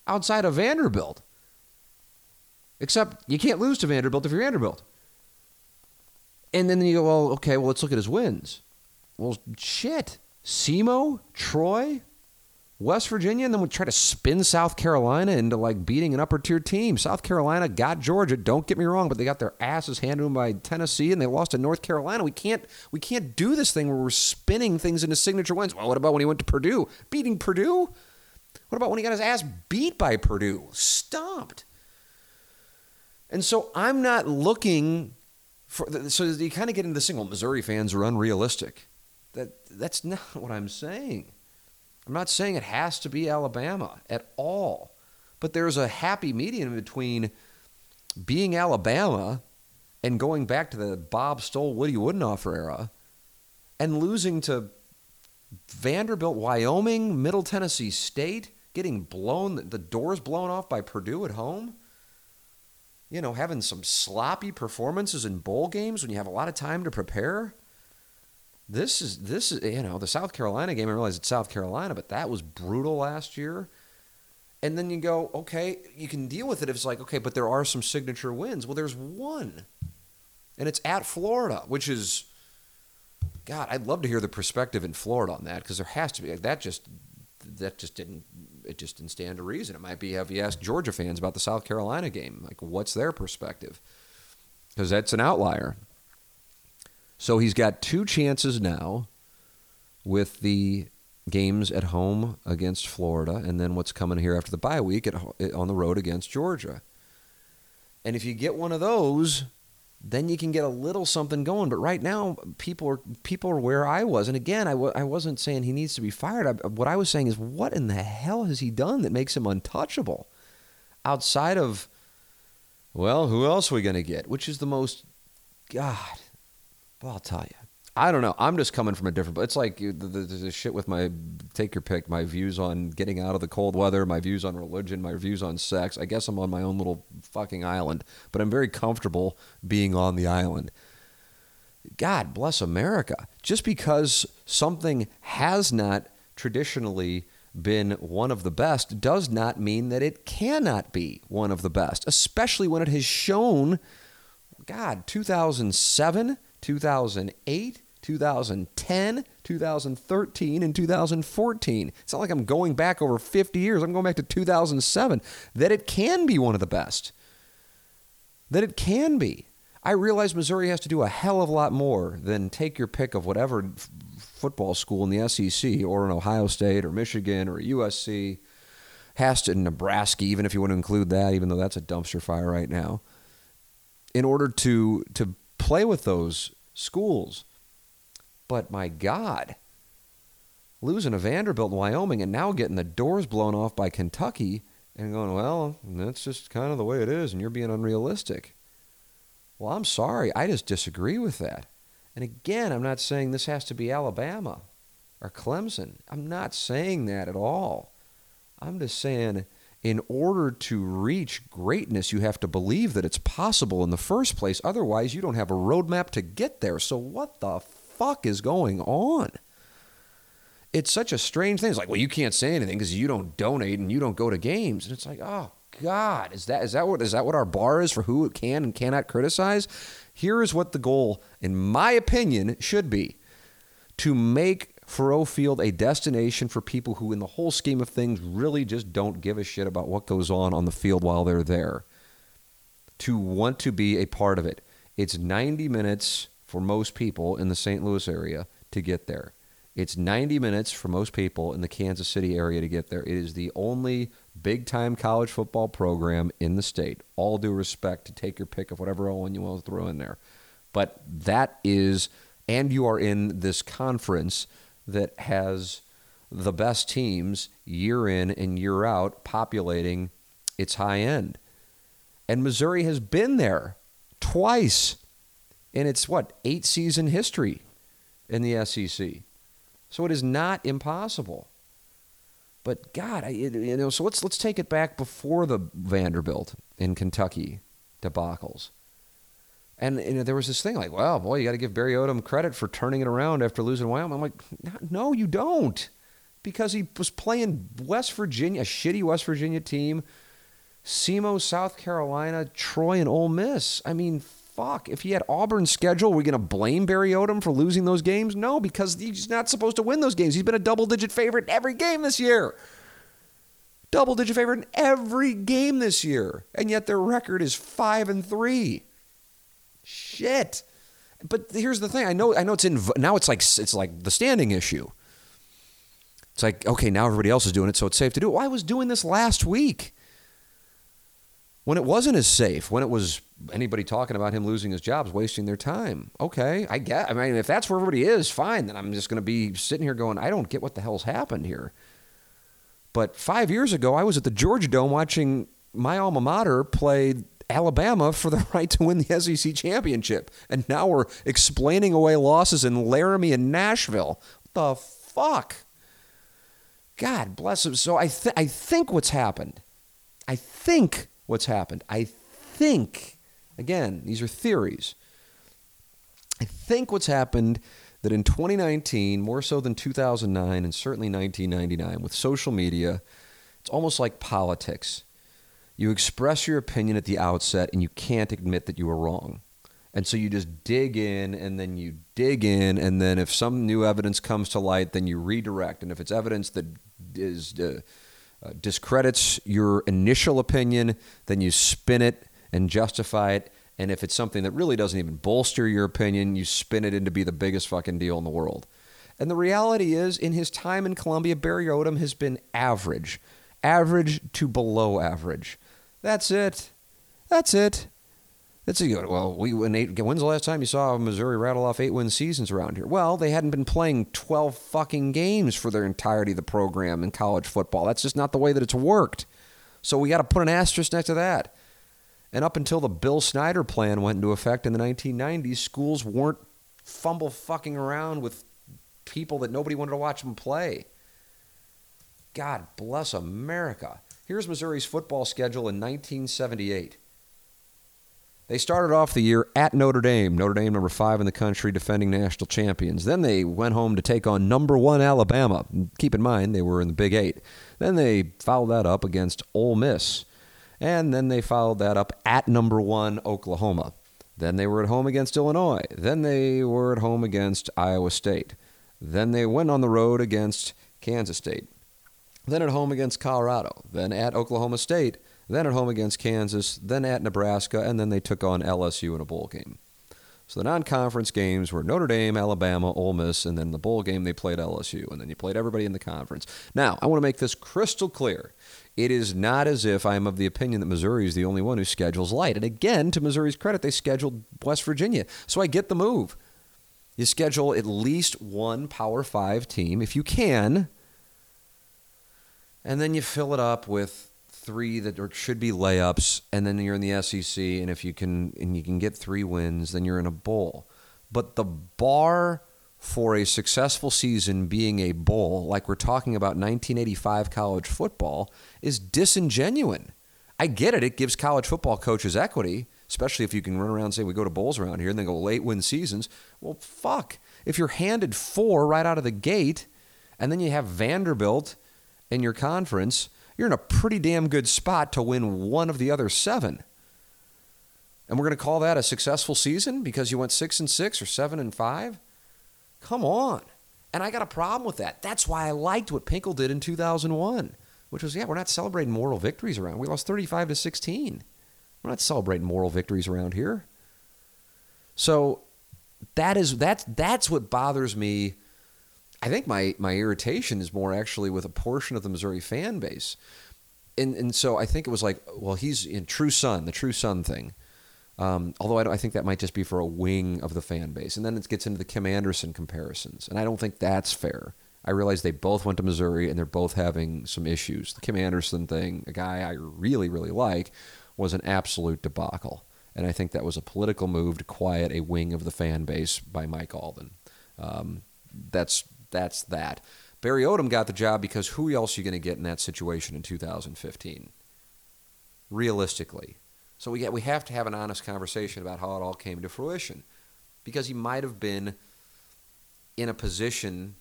outside of Vanderbilt? Except you can't lose to Vanderbilt if you're Vanderbilt. And then you go, well, okay, well, let's look at his wins. Well, shit. SEMO, Troy, West Virginia, and then we try to spin South Carolina into like beating an upper tier team. South Carolina got Georgia. Don't get me wrong, but they got their asses handed to them by Tennessee, and they lost to North Carolina. We can't we can't do this thing where we're spinning things into signature wins. Well, what about when he went to Purdue, beating Purdue? What about when he got his ass beat by Purdue, stomped? And so I'm not looking for. So you kind of get into the. Well, Missouri fans are unrealistic. That that's not (laughs) what I'm saying. I'm not saying it has to be Alabama at all, but there's a happy medium between being Alabama and going back to the Bob Stull, Woody Widenhofer era and losing to Vanderbilt, Wyoming, Middle Tennessee State, getting blown, the doors blown off by Purdue at home. You know, having some sloppy performances in bowl games when you have a lot of time to prepare. This is this is you know the South Carolina game. I realize it's South Carolina, but that was brutal last year. And then you go, okay, you can deal with it if it's like, okay, but there are some signature wins. Well, there's one, and it's at Florida, which is, God, I'd love to hear the perspective in Florida on that because there has to be. That just that just didn't it just didn't stand to reason. It might be have you asked Georgia fans about the South Carolina game, like what's their perspective? Because that's an outlier. So he's got two chances now with the games at home against Florida and then what's coming here after the bye week at, on the road against Georgia. And if you get one of those, then you can get a little something going. But right now, people are people are where I was. And again, I w- I wasn't saying he needs to be fired. I, what I was saying is, what in the hell has he done that makes him untouchable? Outside of, well, who else are we going to get? Which is the most, God, well, I'll tell you. I don't know. I'm just coming from a different. It's like the, the, the, shit with my take your pick. My views on getting out of the cold weather. My views on religion. My views on sex. I guess I'm on my own little fucking island, but I'm very comfortable being on the island. God bless America. Just because something has not traditionally been one of the best does not mean that it cannot be one of the best, especially when it has shown. God, 2007 2008, 2010, 2013, and 2014. It's not like I'm going back over 50 years. I'm going back to 2007. That it can be one of the best. That it can be. I realize Missouri has to do a hell of a lot more than take your pick of whatever f- football school in the SEC or in Ohio State or Michigan or USC has to Nebraska, even if you want to include that, even though that's a dumpster fire right now. In order to to play with those schools. But my God, losing a Vanderbilt in Wyoming and now getting the doors blown off by Kentucky and going, well, that's just kind of the way it is, and you're being unrealistic. Well, I'm sorry. I just disagree with that. And again, I'm not saying this has to be Alabama or Clemson. I'm not saying that at all. I'm just saying in order to reach greatness, you have to believe that it's possible in the first place. Otherwise, you don't have a roadmap to get there. So, what the fuck is going on? It's such a strange thing. It's like, well, you can't say anything because you don't donate and you don't go to games. And it's like, oh God, is that is that what is that what our bar is for who can and cannot criticize? Here is what the goal, in my opinion, should be: to make Faurot Field a destination for people who, in the whole scheme of things, really just don't give a shit about what goes on on the field while they're there. To want to be a part of it. It's 90 minutes for most people in the St. Louis area to get there. It's 90 minutes for most people in the Kansas City area to get there. It is the only big time college football program in the state. All due respect to take your pick of whatever one you want to throw in there. But that is, and you are in this conference that has the best teams year in and year out populating its high end. And Missouri has been there twice in its what, eight season history in the SEC. So it is not impossible. But God, I, you know, so let's let's take it back before the Vanderbilt in Kentucky debacles. And you know, there was this thing like, well, boy, you got to give Barry Odom credit for turning it around after losing Wyoming. I'm like, no, you don't, because he was playing West Virginia, a shitty West Virginia team, SEMO, South Carolina, Troy, and Ole Miss. I mean, fuck. If he had Auburn's schedule, we're we going to blame Barry Odom for losing those games? No, because he's not supposed to win those games. He's been a double digit favorite every game this year. Double digit favorite in every game this year. And yet their record is 5 and 3. Shit. But here's the thing. I know I know it's in now it's like it's like the standing issue. It's like, okay, now everybody else is doing it, so it's safe to do it. Well, I was doing this last week when it wasn't as safe, when it was anybody talking about him losing his jobs, wasting their time. Okay, I get. I mean, if that's where everybody is, fine. Then I'm just going to be sitting here going, I don't get what the hell's happened here. But five years ago, I was at the Georgia Dome watching my alma mater play Alabama for the (laughs) right to win the SEC championship, and now we're explaining away losses in Laramie and Nashville. What the fuck? God bless him. So I, th- I think what's happened, I think what's happened, I think, again, these are theories. I think what's happened that in 2019, more so than 2009 and certainly 1999, with social media, it's almost like politics. You express your opinion at the outset and you can't admit that you were wrong. And so you just dig in and then you dig in. And then if some new evidence comes to light, then you redirect. And if it's evidence that is, uh, uh, discredits your initial opinion, then you spin it and justify it. And if it's something that really doesn't even bolster your opinion, you spin it into be the biggest fucking deal in the world. And the reality is, in his time in Columbia, Barry Odom has been average, average to below average. That's it. That's it. That's a good well. We when eight, when's the last time you saw Missouri rattle off eight win seasons around here? Well, they hadn't been playing twelve fucking games for their entirety of the program in college football. That's just not the way that it's worked. So we got to put an asterisk next to that. And up until the Bill Snyder plan went into effect in the 1990s, schools weren't fumble fucking around with people that nobody wanted to watch them play. God bless America. Here's Missouri's football schedule in 1978. They started off the year at Notre Dame, Notre Dame number five in the country, defending national champions. Then they went home to take on number one Alabama. Keep in mind, they were in the Big Eight. Then they followed that up against Ole Miss. And then they followed that up at number one Oklahoma. Then they were at home against Illinois. Then they were at home against Iowa State. Then they went on the road against Kansas State. Then at home against Colorado. Then at Oklahoma State then at home against Kansas, then at Nebraska, and then they took on LSU in a bowl game. So the non-conference games were Notre Dame, Alabama, Ole Miss, and then the bowl game they played LSU, and then you played everybody in the conference. Now, I want to make this crystal clear. It is not as if I'm of the opinion that Missouri is the only one who schedules light. And again, to Missouri's credit, they scheduled West Virginia. So I get the move. You schedule at least one Power Five team, if you can, and then you fill it up with three that are, should be layups, and then you're in the SEC, and if you can and you can get three wins, then you're in a bowl. But the bar for a successful season being a bowl, like we're talking about 1985 college football, is disingenuous. I get it; it gives college football coaches equity, especially if you can run around and say we go to bowls around here and then go late win seasons. Well, fuck. If you're handed four right out of the gate, and then you have Vanderbilt in your conference you're in a pretty damn good spot to win one of the other seven. And we're going to call that a successful season because you went six and six or seven and five? Come on. And I got a problem with that. That's why I liked what Pinkel did in 2001, which was, yeah, we're not celebrating moral victories around. We lost 35 to 16. We're not celebrating moral victories around here. So that is that's that's what bothers me I think my my irritation is more actually with a portion of the Missouri fan base, and and so I think it was like, well, he's in true son, the true son thing. Um, although I, I, think that might just be for a wing of the fan base, and then it gets into the Kim Anderson comparisons, and I don't think that's fair. I realize they both went to Missouri and they're both having some issues. The Kim Anderson thing, a guy I really really like, was an absolute debacle, and I think that was a political move to quiet a wing of the fan base by Mike Alden. Um, that's that's that. Barry Odom got the job because who else are you going to get in that situation in 2015? Realistically. So we, we have to have an honest conversation about how it all came to fruition. Because he might have been in a position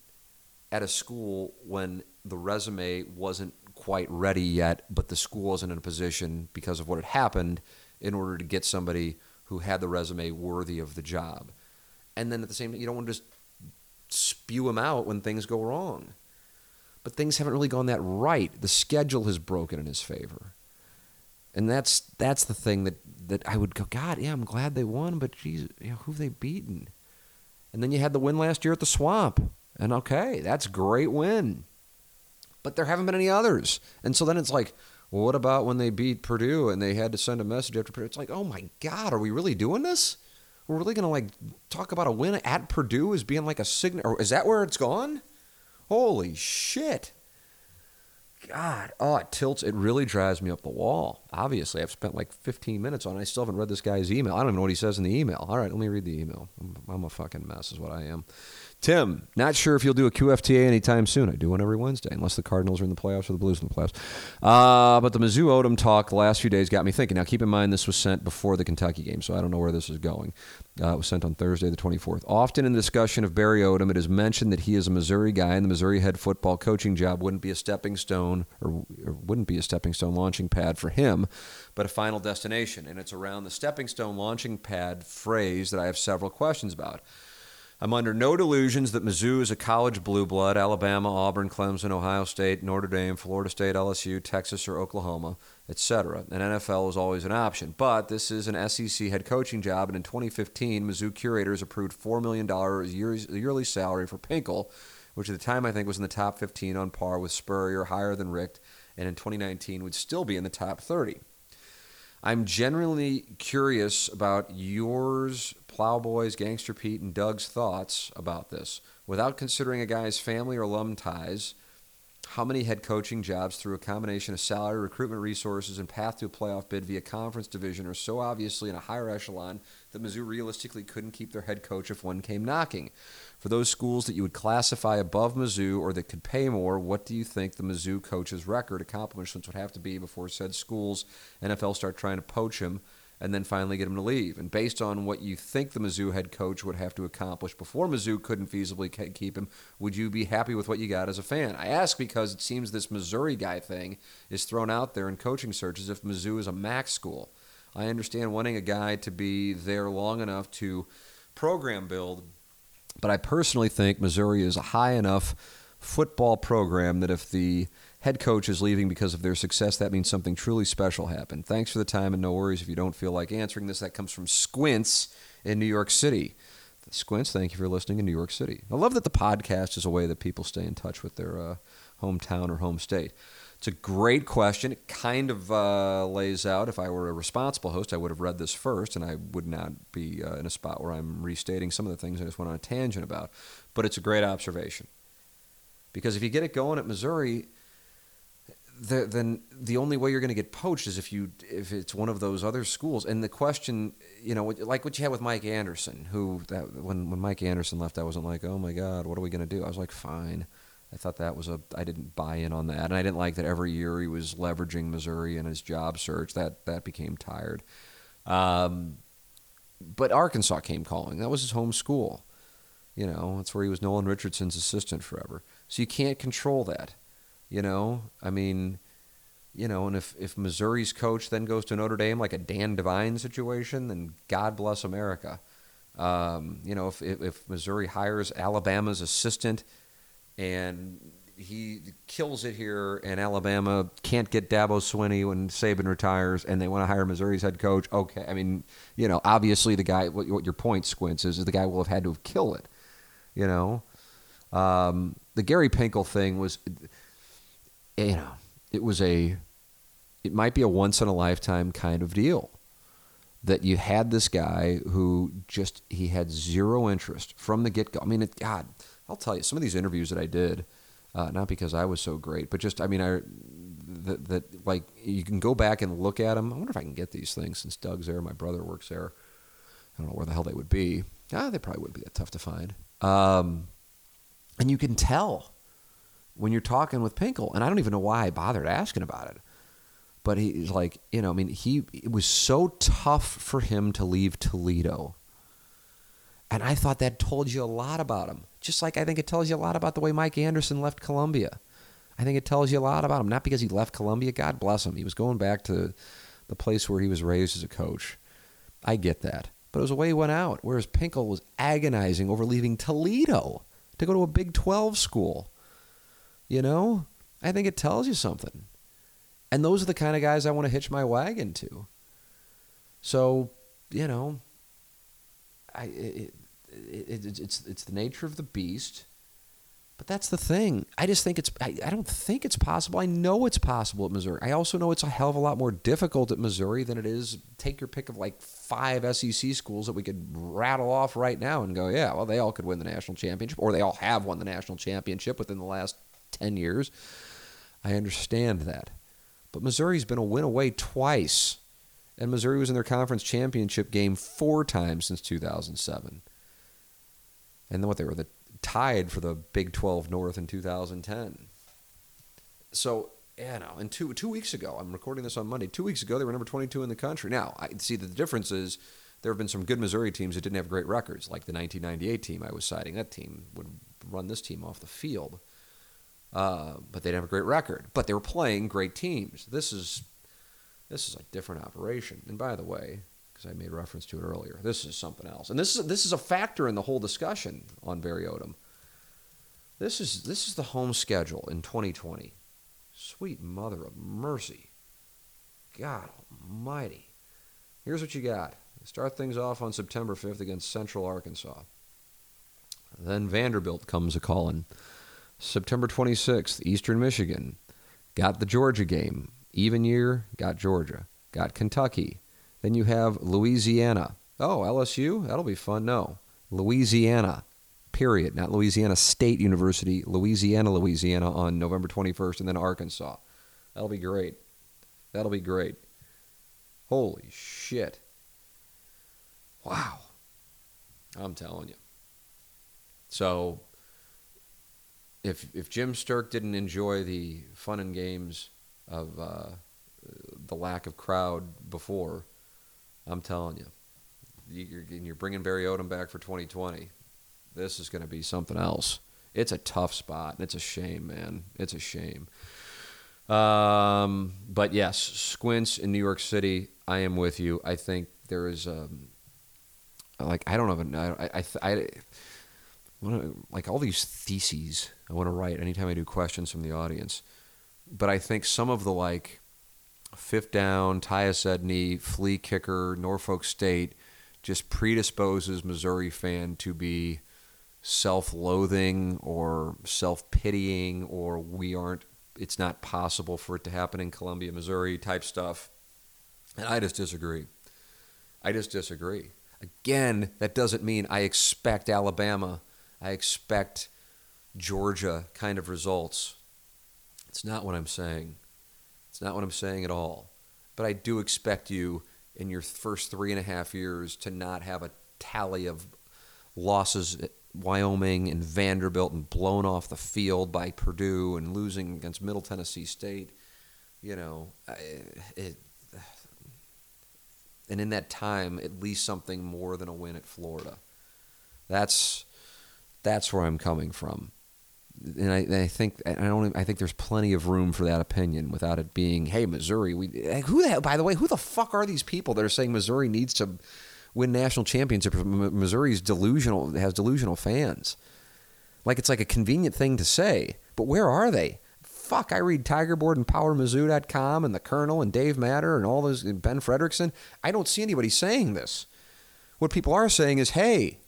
at a school when the resume wasn't quite ready yet, but the school wasn't in a position because of what had happened in order to get somebody who had the resume worthy of the job. And then at the same time, you don't want to just spew them out when things go wrong. But things haven't really gone that right. The schedule has broken in his favor. And that's that's the thing that, that I would go, God, yeah, I'm glad they won, but geez, you know, who have they beaten? And then you had the win last year at the Swamp. And okay, that's great win. But there haven't been any others. And so then it's like, well, what about when they beat Purdue and they had to send a message after Purdue? It's like, oh my God, are we really doing this? We're really gonna like talk about a win at Purdue as being like a sign or is that where it's gone? Holy shit. God, oh, it tilts. It really drives me up the wall. Obviously, I've spent like 15 minutes on it. I still haven't read this guy's email. I don't even know what he says in the email. All right, let me read the email. I'm, I'm a fucking mess, is what I am. Tim, not sure if you'll do a QFTA anytime soon. I do one every Wednesday, unless the Cardinals are in the playoffs or the Blues in the playoffs. Uh, but the Mizzou Odom talk the last few days got me thinking. Now, keep in mind this was sent before the Kentucky game, so I don't know where this is going. Uh, it was sent on Thursday, the 24th. Often in the discussion of Barry Odom, it is mentioned that he is a Missouri guy, and the Missouri head football coaching job wouldn't be a stepping stone, or, or wouldn't be a stepping stone launching pad for him, but a final destination. And it's around the stepping stone launching pad phrase that I have several questions about. I'm under no delusions that Mizzou is a college blue blood, Alabama, Auburn, Clemson, Ohio State, Notre Dame, Florida State, LSU, Texas, or Oklahoma, etc. An NFL is always an option. But this is an SEC head coaching job, and in 2015, Mizzou curators approved $4 million yearly salary for Pinkel, which at the time I think was in the top 15 on par with Spurrier, higher than Richt, and in 2019 would still be in the top 30. I'm genuinely curious about yours Plowboys, Gangster Pete, and Doug's thoughts about this. Without considering a guy's family or alum ties, how many head coaching jobs through a combination of salary, recruitment resources, and path to a playoff bid via conference division are so obviously in a higher echelon that Mizzou realistically couldn't keep their head coach if one came knocking? For those schools that you would classify above Mizzou or that could pay more, what do you think the Mizzou coach's record accomplishments would have to be before said schools NFL start trying to poach him? And then finally get him to leave. And based on what you think the Mizzou head coach would have to accomplish before Mizzou couldn't feasibly keep him, would you be happy with what you got as a fan? I ask because it seems this Missouri guy thing is thrown out there in coaching searches if Mizzou is a MAC school. I understand wanting a guy to be there long enough to program build, but I personally think Missouri is a high enough football program that if the head coach is leaving because of their success, that means something truly special happened. Thanks for the time, and no worries if you don't feel like answering this. That comes from Squints in New York City. Squints, thank you for listening in New York City. I love that the podcast is a way that people stay in touch with their uh, hometown or home state. It's a great question. It kind of uh, lays out, if I were a responsible host, I would have read this first, and I would not be uh, in a spot where I'm restating some of the things I just went on a tangent about. But it's a great observation. Because if you get it going at Missouri, the, then the only way you're going to get poached is if you if it's one of those other schools. And the question, you know, like what you had with Mike Anderson, who that when when Mike Anderson left, I wasn't like, oh my God, what are we going to do? I was like, fine. I thought that was a I didn't buy in on that, and I didn't like that every year he was leveraging Missouri in his job search. That that became tired. Um, but Arkansas came calling. That was his home school. You know, that's where he was Nolan Richardson's assistant forever. So you can't control that. You know, I mean, you know, and if, if Missouri's coach then goes to Notre Dame like a Dan Devine situation, then God bless America. Um, you know, if, if, if Missouri hires Alabama's assistant and he kills it here, and Alabama can't get Dabo Swinney when Saban retires, and they want to hire Missouri's head coach. Okay, I mean, you know, obviously the guy. What, what your point, Squints, is, is the guy will have had to have killed it. You know, um, the Gary Pinkel thing was you know, it was a, it might be a once in a lifetime kind of deal that you had this guy who just he had zero interest from the get go. I mean, it, God, I'll tell you, some of these interviews that I did, uh, not because I was so great, but just I mean, I that, that like you can go back and look at them. I wonder if I can get these things since Doug's there, my brother works there. I don't know where the hell they would be. Ah, they probably wouldn't be that tough to find. Um, and you can tell when you're talking with Pinkel, and I don't even know why I bothered asking about it. But he's like, you know, I mean, he it was so tough for him to leave Toledo. And I thought that told you a lot about him. Just like I think it tells you a lot about the way Mike Anderson left Columbia. I think it tells you a lot about him. Not because he left Columbia, God bless him. He was going back to the place where he was raised as a coach. I get that. But it was the way he went out, whereas Pinkel was agonizing over leaving Toledo to go to a Big 12 school. You know? I think it tells you something. And those are the kind of guys I want to hitch my wagon to. So, you know, I it, it, it, it's it's the nature of the beast. But that's the thing. I just think it's, I, I don't think it's possible. I know it's possible at Missouri. I also know it's a hell of a lot more difficult at Missouri than it is, take your pick of like five SEC schools that we could rattle off right now and go, yeah, well, they all could win the national championship, or they all have won the national championship within the last 10 years. I understand that. But Missouri's been a win away twice. And Missouri was in their conference championship game four times since 2007. And then what they were the tied for the Big 12 North in 2010. So, yeah, no. And two two weeks ago, I'm recording this on Monday. Two weeks ago, they were number 22 in the country. Now, I see that the difference is there have been some good Missouri teams that didn't have great records, like the 1998 team I was citing. That team would run this team off the field, uh, but they didn't have a great record. But they were playing great teams. This is this is a different operation. And by the way, because I made reference to it earlier. This is something else, and this is this is a factor in the whole discussion on Barry Odom. This is this is the home schedule in 2020. Sweet mother of mercy, God Almighty! Here's what you got. Start things off on September 5th against Central Arkansas. Then Vanderbilt comes a calling. September 26th, Eastern Michigan. Got the Georgia game. Even year, got Georgia. Got Kentucky. Then you have Louisiana. Oh, LSU? That'll be fun. No. Louisiana, period. Not Louisiana State University, Louisiana, Louisiana on November 21st, and then Arkansas. That'll be great. That'll be great. Holy shit. Wow. I'm telling you. So, if if Jim Sterk didn't enjoy the fun and games of uh, the lack of crowd before, I'm telling you, you're, you're bringing Barry Odom back for 2020. This is going to be something else. It's a tough spot, and it's a shame, man. It's a shame. Um, but yes, Squints in New York City. I am with you. I think there is um, like I don't even I I, I, I wanna, like all these theses I want to write anytime I do questions from the audience. But I think some of the like fifth down, Tyus Edney, flea kicker, Norfolk State just predisposes Missouri fan to be self-loathing or self-pitying or we aren't it's not possible for it to happen in Columbia, Missouri type stuff. And I just disagree. I just disagree. Again, that doesn't mean I expect Alabama, I expect Georgia kind of results. It's not what I'm saying. It's not what I'm saying at all. But I do expect you in your first three and a half years to not have a tally of losses at Wyoming and Vanderbilt and blown off the field by Purdue and losing against Middle Tennessee State. You know, it, and in that time, at least something more than a win at Florida. That's that's where I'm coming from and I, I, think I don't. I think there's plenty of room for that opinion without it being, "Hey, Missouri." We who the hell, by the way, who the fuck are these people that are saying Missouri needs to win national championship? Missouri's delusional has delusional fans. Like it's like a convenient thing to say, but where are they? Fuck, I read Tigerboard and PowerMizzou.com and the Colonel and Dave Matter and all those and Ben Frederickson. I don't see anybody saying this. What people are saying is, "Hey,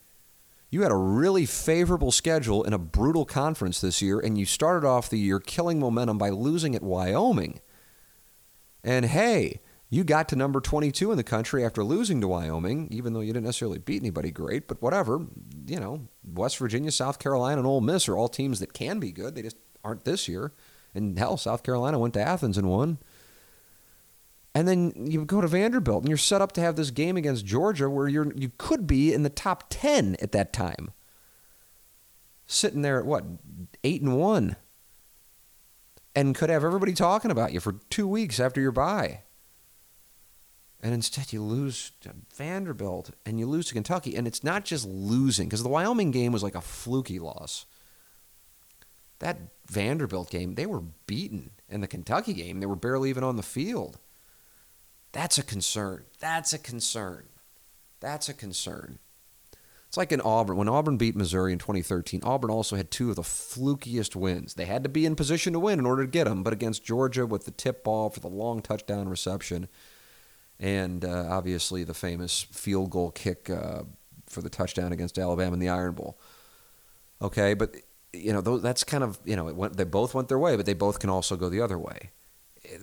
you had a really favorable schedule in a brutal conference this year, and you started off the year killing momentum by losing at Wyoming. And hey, you got to number 22 in the country after losing to Wyoming, even though you didn't necessarily beat anybody great, but whatever. You know, West Virginia, South Carolina, and Ole Miss are all teams that can be good. They just aren't this year. And hell, South Carolina went to Athens and won. And then you go to Vanderbilt and you're set up to have this game against Georgia where you're you could be in the top 10 at that time. Sitting there at what? 8 and 1. And could have everybody talking about you for 2 weeks after your bye. And instead, you lose to Vanderbilt and you lose to Kentucky. And it's not just losing, because the Wyoming game was like a fluky loss. That Vanderbilt game, they were beaten. In the Kentucky game, they were barely even on the field. That's a concern. That's a concern. That's a concern. It's like in Auburn. When Auburn beat Missouri in 2013, Auburn also had two of the flukiest wins. They had to be in position to win in order to get them, but against Georgia with the tip ball for the long touchdown reception, and uh, obviously the famous field goal kick uh, for the touchdown against Alabama in the Iron Bowl. Okay, but you know that's kind of you know went, they both went their way, but they both can also go the other way.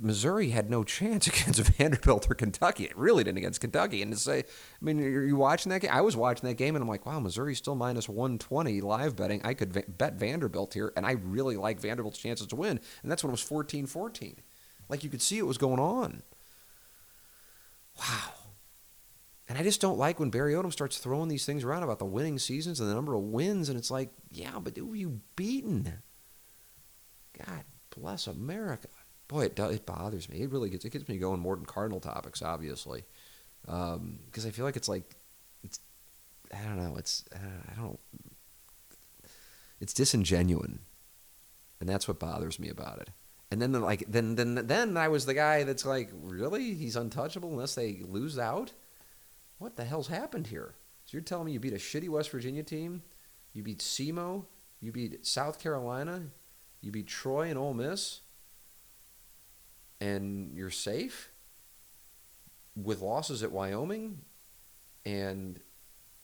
Missouri had no chance (laughs) against Vanderbilt or Kentucky. It really didn't against Kentucky. And to say, I mean, are you watching that game? I was watching that game, and I'm like, wow, Missouri's still minus 120 live betting. I could bet Vanderbilt here, and I really like Vanderbilt's chances to win. And that's when it was 14 14. Like you could see it was going on. Wow. And I just don't like when Barry Odom starts throwing these things around about the winning seasons and the number of wins, and it's like, yeah, but who are you beaten? God bless America boy, it it bothers me. It really gets it gets me going more than Cardinal topics, obviously, because um, I feel like it's like it's I don't know. It's I don't. It's disingenuine, and that's what bothers me about it. And then like then then then I was the guy that's like, really, he's untouchable unless they lose out. What the hell's happened here? So you're telling me you beat a shitty West Virginia team, you beat SEMO, you beat South Carolina, you beat Troy and Ole Miss and you're safe with losses at Wyoming and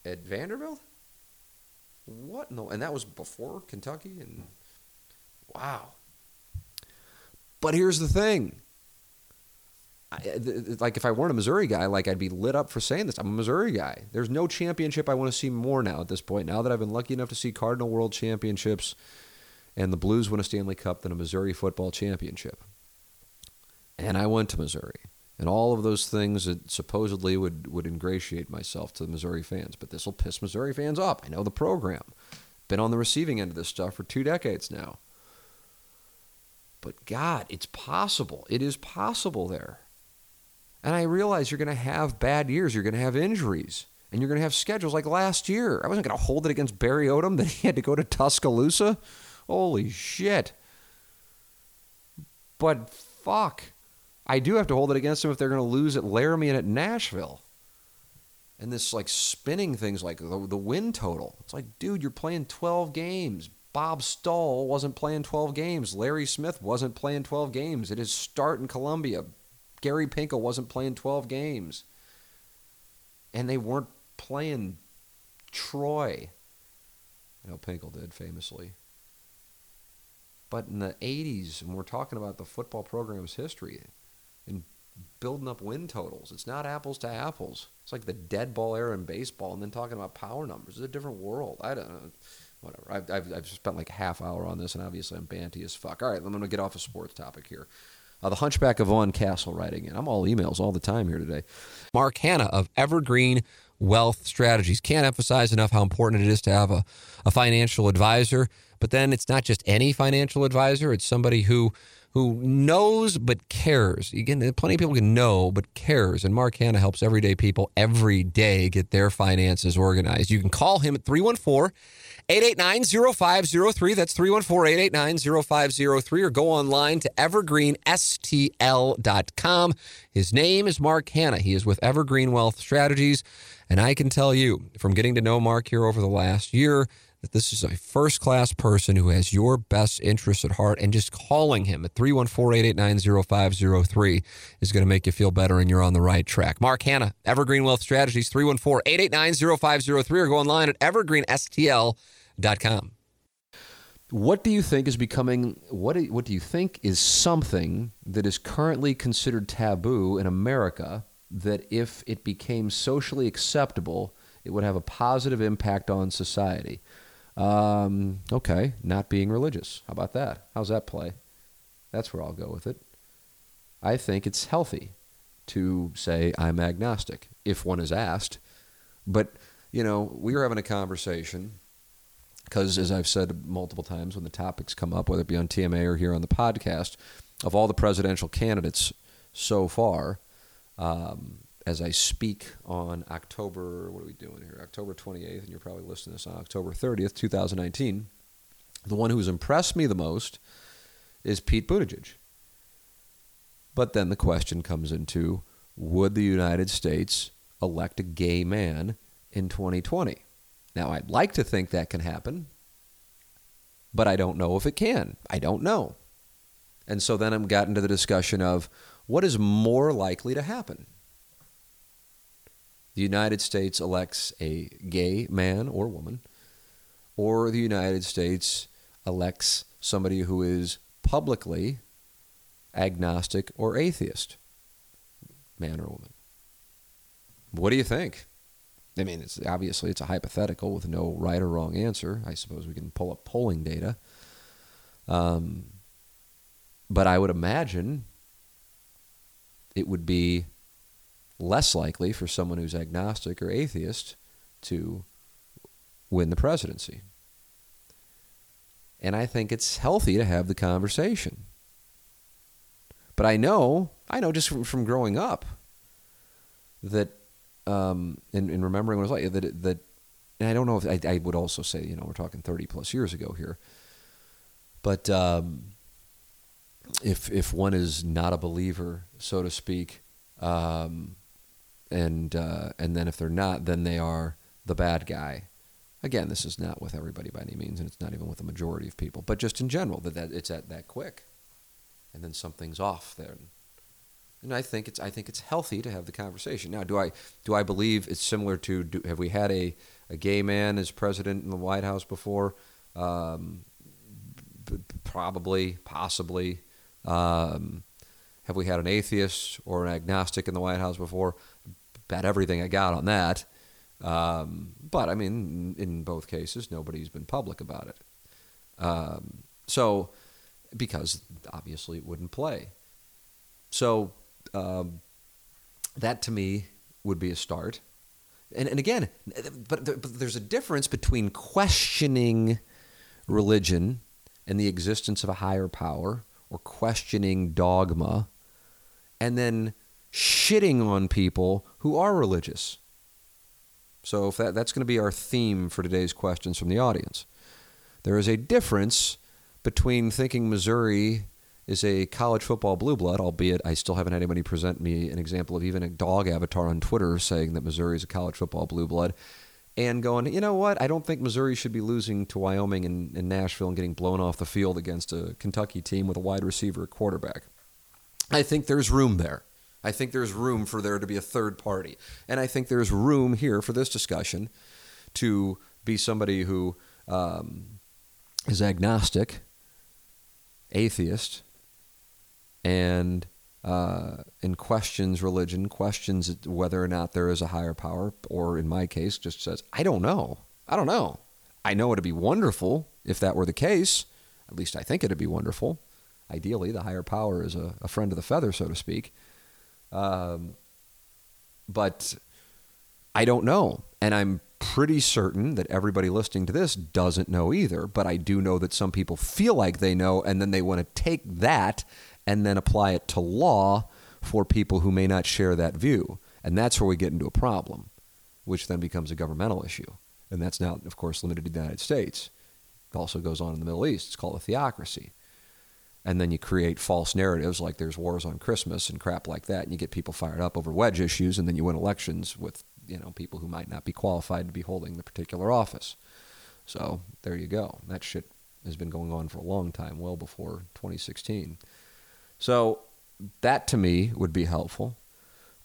at Vanderbilt? What no? And that was before Kentucky and wow. But here's the thing. I, uh, like if I weren't a Missouri guy, like I'd be lit up for saying this. I'm a Missouri guy. There's no championship I want to see more now at this point. Now that I've been lucky enough to see Cardinal World Championships and the Blues win a Stanley Cup than a Missouri football championship and I went to Missouri. And all of those things that supposedly would, would ingratiate myself to the Missouri fans. But this will piss Missouri fans off. I know the program. Been on the receiving end of this stuff for two decades now. But God, it's possible. It is possible there. And I realize you're going to have bad years. You're going to have injuries. And you're going to have schedules like last year. I wasn't going to hold it against Barry Odom (laughs) that he had to go to Tuscaloosa. Holy shit. But fuck. I do have to hold it against them if they're going to lose at Laramie and at Nashville. And this like spinning things like the, the win total. It's like, dude, you're playing 12 games. Bob Stull wasn't playing 12 games. Larry Smith wasn't playing 12 games. It is start in Columbia. Gary Pinkel wasn't playing 12 games. And they weren't playing Troy. I know Pinkel did famously. But in the 80s, and we're talking about the football program's history, building up win totals. It's not apples to apples. It's like the dead ball era in baseball, and then talking about power numbers. It's a different world. I don't know. Whatever. I've, I've, I've spent like a half hour on this, and obviously I'm banty as fuck. All right, I'm going to get off a sports topic here. Uh, the Hunchback of Vaughan Castle writing in. I'm all emails all the time here today. Mark Hannah of Evergreen Wealth Strategies. Can't emphasize enough how important it is to have a, a financial advisor. But then it's not just any financial advisor, it's somebody who who knows but cares. Again, plenty of people can know but cares. And Mark Hannah helps everyday people every day get their finances organized. You can call him at 314 889 0503. That's 314 889 0503. Or go online to evergreenstl.com. His name is Mark Hannah. He is with Evergreen Wealth Strategies. And I can tell you from getting to know Mark here over the last year, that this is a first class person who has your best interests at heart, and just calling him at 314 889 0503 is going to make you feel better and you're on the right track. Mark Hannah, Evergreen Wealth Strategies, 314 889 0503, or go online at evergreenstl.com. What do you think is becoming, what do, what do you think is something that is currently considered taboo in America that if it became socially acceptable, it would have a positive impact on society? Um, okay, not being religious. How about that? How's that play? That's where I'll go with it. I think it's healthy to say I'm agnostic if one is asked. But, you know, we were having a conversation because, as I've said multiple times when the topics come up, whether it be on TMA or here on the podcast, of all the presidential candidates so far, um, as I speak on October, what are we doing here? October 28th, and you're probably listening to this on October 30th, 2019. The one who's impressed me the most is Pete Buttigieg. But then the question comes into would the United States elect a gay man in 2020? Now, I'd like to think that can happen, but I don't know if it can. I don't know. And so then I'm gotten to the discussion of what is more likely to happen? The United States elects a gay man or woman, or the United States elects somebody who is publicly agnostic or atheist, man or woman. What do you think? I mean, it's obviously it's a hypothetical with no right or wrong answer. I suppose we can pull up polling data. Um, but I would imagine it would be less likely for someone who's agnostic or atheist to win the presidency. And I think it's healthy to have the conversation. But I know, I know just from, from growing up that, um, and, and remembering what it was like, that, that, and I don't know if I, I would also say, you know, we're talking 30 plus years ago here, but um, if if one is not a believer, so to speak, um, and uh, and then if they're not, then they are the bad guy. Again, this is not with everybody by any means, and it's not even with the majority of people, but just in general, that, that it's at that quick, and then something's off there. And I think it's I think it's healthy to have the conversation. Now, do I do I believe it's similar to do, have we had a, a gay man as president in the White House before? Um, probably, possibly. Um, have we had an atheist or an agnostic in the White House before? Bet everything I got on that. Um, but I mean, in both cases, nobody's been public about it. Um, so, because obviously it wouldn't play. So, um, that to me would be a start. And, and again, but, but there's a difference between questioning religion and the existence of a higher power or questioning dogma and then shitting on people who are religious. So if that, that's going to be our theme for today's questions from the audience. There is a difference between thinking Missouri is a college football blue blood, albeit I still haven't had anybody present me an example of even a dog avatar on Twitter saying that Missouri is a college football blue blood, and going, you know what? I don't think Missouri should be losing to Wyoming and, and Nashville and getting blown off the field against a Kentucky team with a wide receiver quarterback. I think there's room there. I think there's room for there to be a third party. And I think there's room here for this discussion to be somebody who um, is agnostic, atheist, and uh, and questions religion, questions whether or not there is a higher power, or in my case, just says, I don't know. I don't know. I know it'd be wonderful if that were the case. At least I think it'd be wonderful. Ideally, the higher power is a, a friend of the feather, so to speak. Um, but I don't know. And I'm pretty certain that everybody listening to this doesn't know either. But I do know that some people feel like they know, and then they want to take that and then apply it to law for people who may not share that view. And that's where we get into a problem, which then becomes a governmental issue. And that's now, of course, limited to the United States. It also goes on in the Middle East. It's called a theocracy and then you create false narratives like there's wars on Christmas and crap like that, and you get people fired up over wedge issues, and then you win elections with you know people who might not be qualified to be holding the particular office. So there you go. That shit has been going on for a long time, well before 2016. So that to me would be helpful.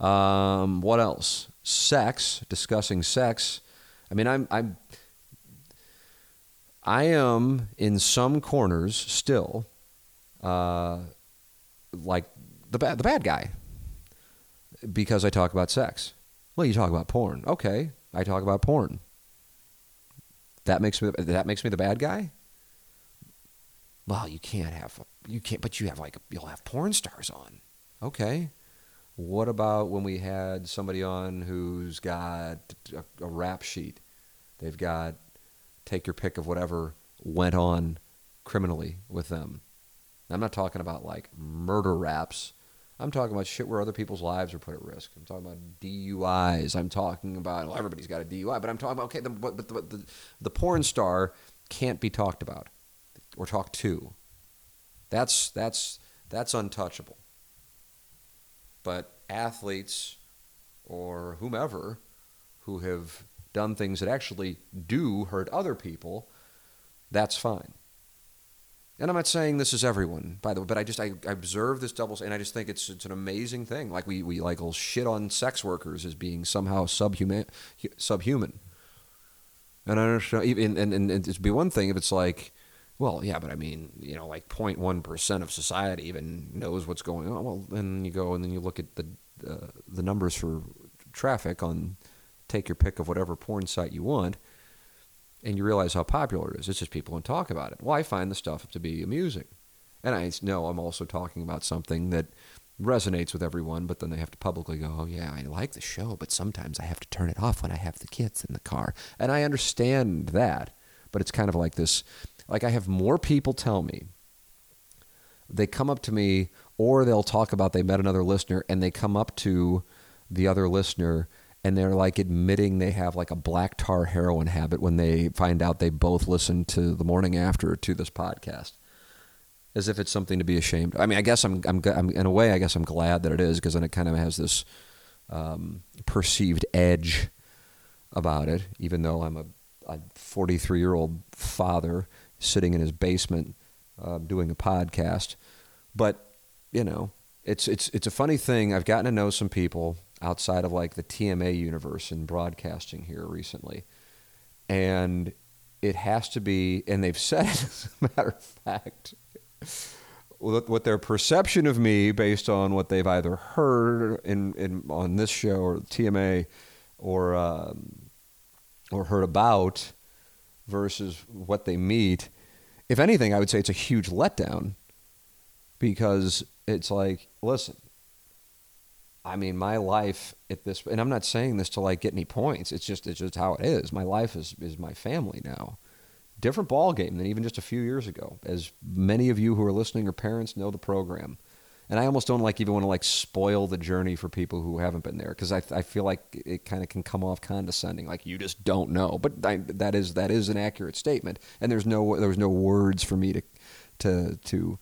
Um, what else? Sex. Discussing sex. I mean, I'm I'm I am in some corners still uh, like the bad the bad guy because I talk about sex. Well, you talk about porn. Okay, I talk about porn. That makes me that makes me the bad guy. Well, you can't have you can't, but you have like you'll have porn stars on. Okay. What about when we had somebody on who's got a, a rap sheet? They've got take your pick of whatever went on criminally with them. I'm not talking about like murder raps. I'm talking about shit where other people's lives are put at risk. I'm talking about DUIs. I'm talking about well, everybody's got a DUI, but I'm talking about okay, the, but the, the, the porn star can't be talked about. or talked to. That's that's that's untouchable. But athletes or whomever who have done things that actually do hurt other people, that's fine. And I'm not saying this is everyone, by the way, but I just I, I observe this double, and I just think it's it's an amazing thing. Like we we like will shit on sex workers as being somehow subhuman, subhuman. And I understand, even and, and, and it'd be one thing if it's like, well, yeah, but I mean, you know, like 0.1 percent of society even knows what's going on. Well, then you go and then you look at the uh, the numbers for traffic on take your pick of whatever porn site you want and you realize how popular it is. It's just people don't talk about it. Well, I find the stuff to be amusing. And I know I'm also talking about something that resonates with everyone, but then they have to publicly go, oh, yeah, I like the show, but sometimes I have to turn it off when I have the kids in the car. And I understand that, but it's kind of like this like, I have more people tell me, they come up to me, or they'll talk about they met another listener, and they come up to the other listener and they're like admitting they have like a black tar heroin habit when they find out they both listen to the morning after to this podcast as if it's something to be ashamed. I mean, I guess I'm, I'm, I'm in a way, I guess I'm glad that it is because then it kind of has this um, perceived edge about it, even though I'm a 43 year old father sitting in his basement uh, doing a podcast. But, you know, it's, it's, it's a funny thing. I've gotten to know some people outside of like the TMA universe in broadcasting here recently. And it has to be, and they've (laughs) said it as a matter of fact, what their perception of me based on what they've either heard in, in on this show or TMA or um, or heard about versus what they meet. If anything, I would say it's a huge letdown because it's like, listen, I mean, my life at this, and I'm not saying this to like get any points. It's just it's just how it is. My life is is my family now. Different ball game than even just a few years ago. As many of you who are listening or parents know the program, and I almost don't like even want to like spoil the journey for people who haven't been there because I I feel like it kind of can come off condescending, like you just don't know. But I, that is that is an accurate statement, and there's no there was no words for me to to to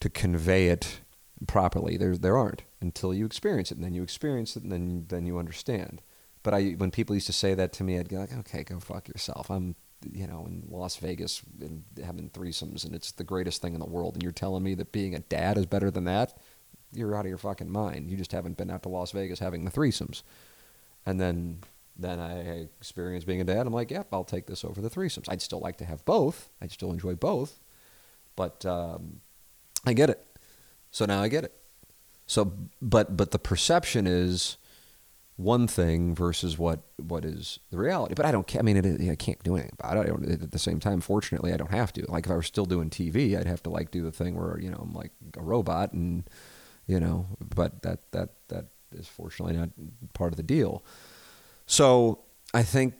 to convey it properly. There there aren't until you experience it, and then you experience it, and then then you understand. But I, when people used to say that to me, I'd go like, "Okay, go fuck yourself." I'm, you know, in Las Vegas and having threesomes, and it's the greatest thing in the world. And you're telling me that being a dad is better than that? You're out of your fucking mind. You just haven't been out to Las Vegas having the threesomes. And then, then I experienced being a dad. I'm like, "Yep, I'll take this over the threesomes." I'd still like to have both. I'd still enjoy both, but um, I get it. So now I get it. So, but but the perception is one thing versus what what is the reality. But I don't. I mean, it, I can't do anything about it. at the same time, fortunately, I don't have to. Like if I were still doing TV, I'd have to like do the thing where you know I'm like a robot, and you know. But that that that is fortunately not part of the deal. So I think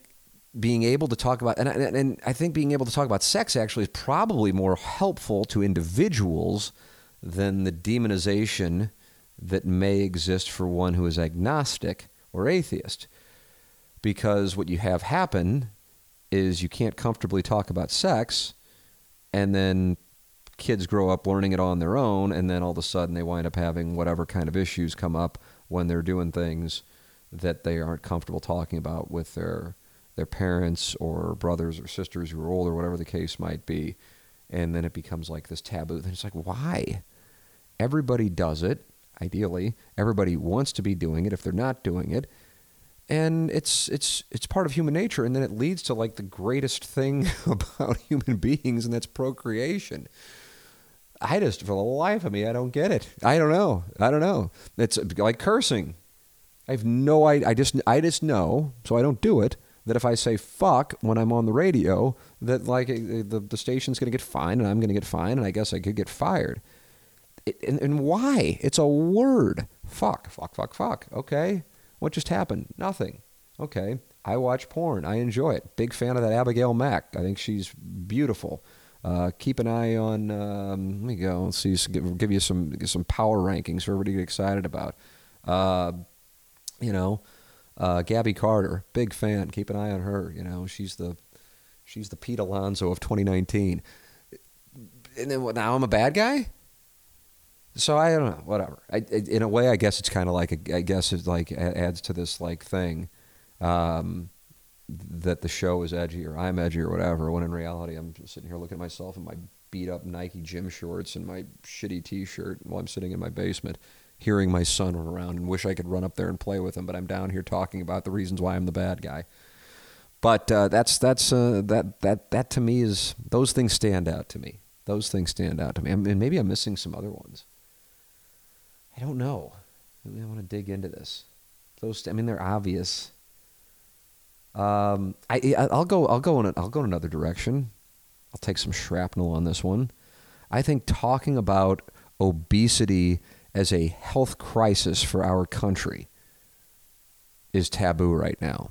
being able to talk about and, and I think being able to talk about sex actually is probably more helpful to individuals than the demonization that may exist for one who is agnostic or atheist. Because what you have happen is you can't comfortably talk about sex, and then kids grow up learning it on their own, and then all of a sudden they wind up having whatever kind of issues come up when they're doing things that they aren't comfortable talking about with their their parents or brothers or sisters who are older, whatever the case might be. And then it becomes like this taboo. Then it's like, why? Everybody does it ideally. Everybody wants to be doing it if they're not doing it. And it's it's it's part of human nature and then it leads to like the greatest thing (laughs) about human beings and that's procreation. I just for the life of me I don't get it. I don't know. I don't know. It's like cursing. I have no idea. I just I just know, so I don't do it. That if I say fuck when I'm on the radio, that like the the station's gonna get fined and I'm gonna get fined and I guess I could get fired and, and why? It's a word. Fuck, fuck, fuck, fuck. Okay. What just happened? Nothing. Okay. I watch porn. I enjoy it. Big fan of that Abigail Mac. I think she's beautiful. Uh, keep an eye on. Um, let me go. Let's see. Give, give you some some power rankings for everybody to get excited about. Uh, you know, uh, Gabby Carter, big fan. Keep an eye on her. You know, she's the she's the Pete Alonso of 2019 and then what, now I'm a bad guy. So I don't know. Whatever. I, in a way, I guess it's kind of like I guess it like adds to this like thing um, that the show is edgy or I'm edgy or whatever. When in reality, I'm just sitting here looking at myself in my beat up Nike gym shorts and my shitty T-shirt while I'm sitting in my basement, hearing my son run around and wish I could run up there and play with him. But I'm down here talking about the reasons why I'm the bad guy. But uh, that's that's uh, that that that to me is those things stand out to me. Those things stand out to me. I mean, maybe I'm missing some other ones. I don't know. Maybe I want to dig into this. Those, I mean, they're obvious. Um, I, I'll go. I'll go in. A, I'll go in another direction. I'll take some shrapnel on this one. I think talking about obesity as a health crisis for our country is taboo right now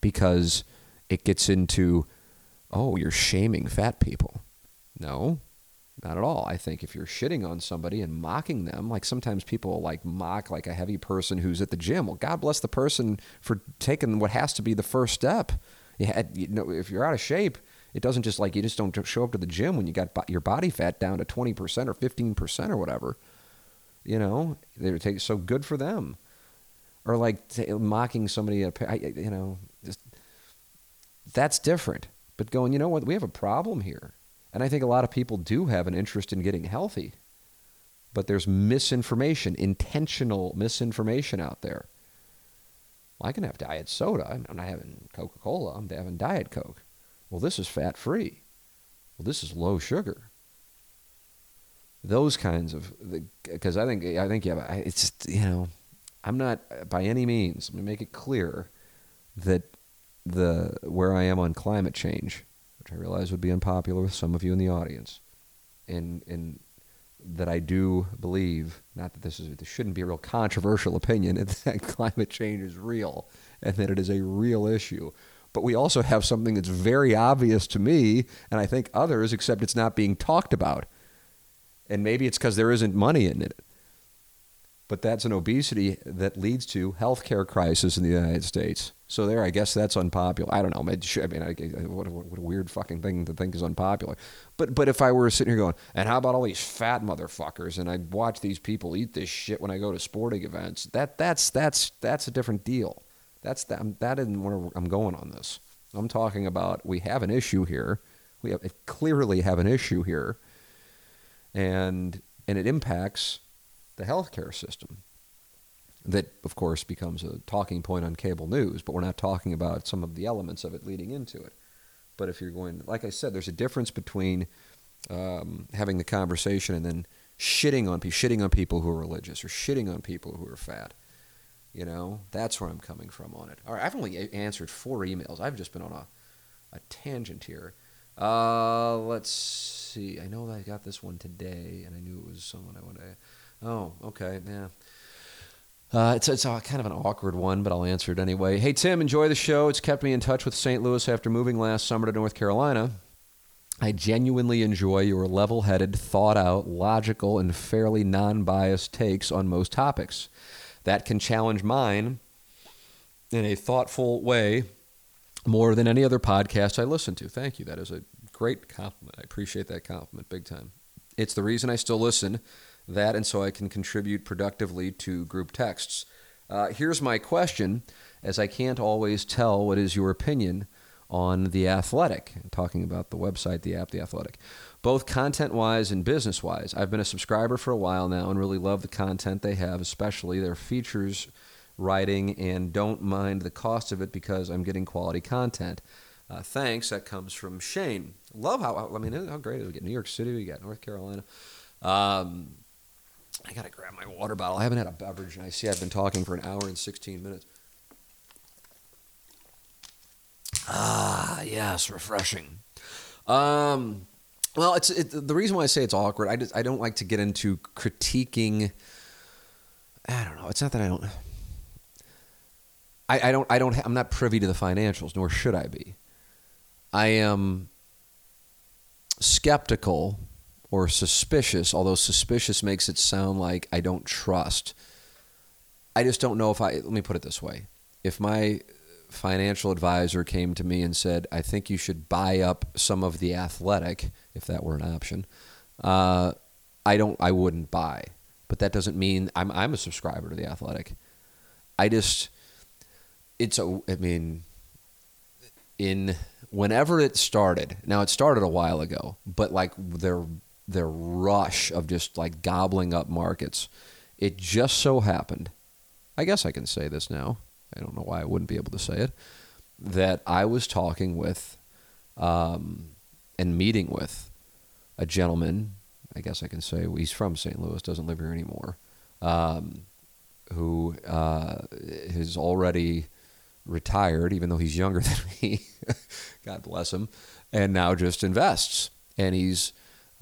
because it gets into, oh, you're shaming fat people. No, not at all. I think if you're shitting on somebody and mocking them, like sometimes people like mock like a heavy person who's at the gym. Well, God bless the person for taking what has to be the first step. You, know, if you're out of shape, it doesn't just like you just don't show up to the gym when you got your body fat down to 20% or 15% or whatever. You know, they take so good for them. Or like t- mocking somebody, you know, just, that's different. But going, you know what, we have a problem here and I think a lot of people do have an interest in getting healthy. But there's misinformation, intentional misinformation out there. Well, I can have diet soda. I'm not having Coca Cola. I'm having Diet Coke. Well, this is fat free. Well, this is low sugar. Those kinds of, because I think I think yeah, it's you know, I'm not by any means. Let me make it clear that the where I am on climate change which I realize would be unpopular with some of you in the audience, and and that I do believe, not that this is this shouldn't be a real controversial opinion, (laughs) that climate change is real and that it is a real issue. But we also have something that's very obvious to me, and I think others, except it's not being talked about. And maybe it's because there isn't money in it. But that's an obesity that leads to healthcare crisis in the United States. So there, I guess that's unpopular. I don't know. I mean, I, what, a, what a weird fucking thing to think is unpopular. But but if I were sitting here going, and how about all these fat motherfuckers, and I watch these people eat this shit when I go to sporting events, that that's that's that's a different deal. That's that that isn't where I'm going on this. I'm talking about we have an issue here. We have, clearly have an issue here, and and it impacts the healthcare system that, of course, becomes a talking point on cable news, but we're not talking about some of the elements of it leading into it. But if you're going, like I said, there's a difference between um, having the conversation and then shitting on people, shitting on people who are religious or shitting on people who are fat. You know, that's where I'm coming from on it. All right, I've only answered four emails. I've just been on a, a tangent here. Uh, let's see. I know I got this one today, and I knew it was someone I wanted to. Oh, okay. Yeah. Uh, it's it's a, kind of an awkward one, but I'll answer it anyway. Hey, Tim, enjoy the show. It's kept me in touch with St. Louis after moving last summer to North Carolina. I genuinely enjoy your level headed, thought out, logical, and fairly non biased takes on most topics. That can challenge mine in a thoughtful way more than any other podcast I listen to. Thank you. That is a great compliment. I appreciate that compliment big time. It's the reason I still listen that, and so I can contribute productively to group texts. Uh, here's my question, as I can't always tell what is your opinion on The Athletic, talking about the website, the app, The Athletic, both content wise and business wise. I've been a subscriber for a while now and really love the content they have, especially their features writing, and don't mind the cost of it because I'm getting quality content. Uh, thanks. That comes from Shane. Love how, I mean, how great is it? We get New York City, we got North Carolina. Um, I gotta grab my water bottle. I haven't had a beverage, and I see I've been talking for an hour and 16 minutes. Ah, yes, refreshing. Um, well, it's it, the reason why I say it's awkward. I just I don't like to get into critiquing. I don't know. It's not that I don't. I, I don't I don't I'm not privy to the financials, nor should I be. I am skeptical or suspicious, although suspicious makes it sound like I don't trust. I just don't know if I, let me put it this way. If my financial advisor came to me and said, I think you should buy up some of the athletic if that were an option. Uh, I don't. I wouldn't buy, but that doesn't mean I'm. I'm a subscriber to the Athletic. I just. It's a. I mean. In whenever it started, now it started a while ago, but like their their rush of just like gobbling up markets, it just so happened. I guess I can say this now. I don't know why I wouldn't be able to say it. That I was talking with, um, and meeting with, a gentleman. I guess I can say he's from St. Louis, doesn't live here anymore. Um, who uh, is already retired, even though he's younger (laughs) than me. God bless him. And now just invests. And he's,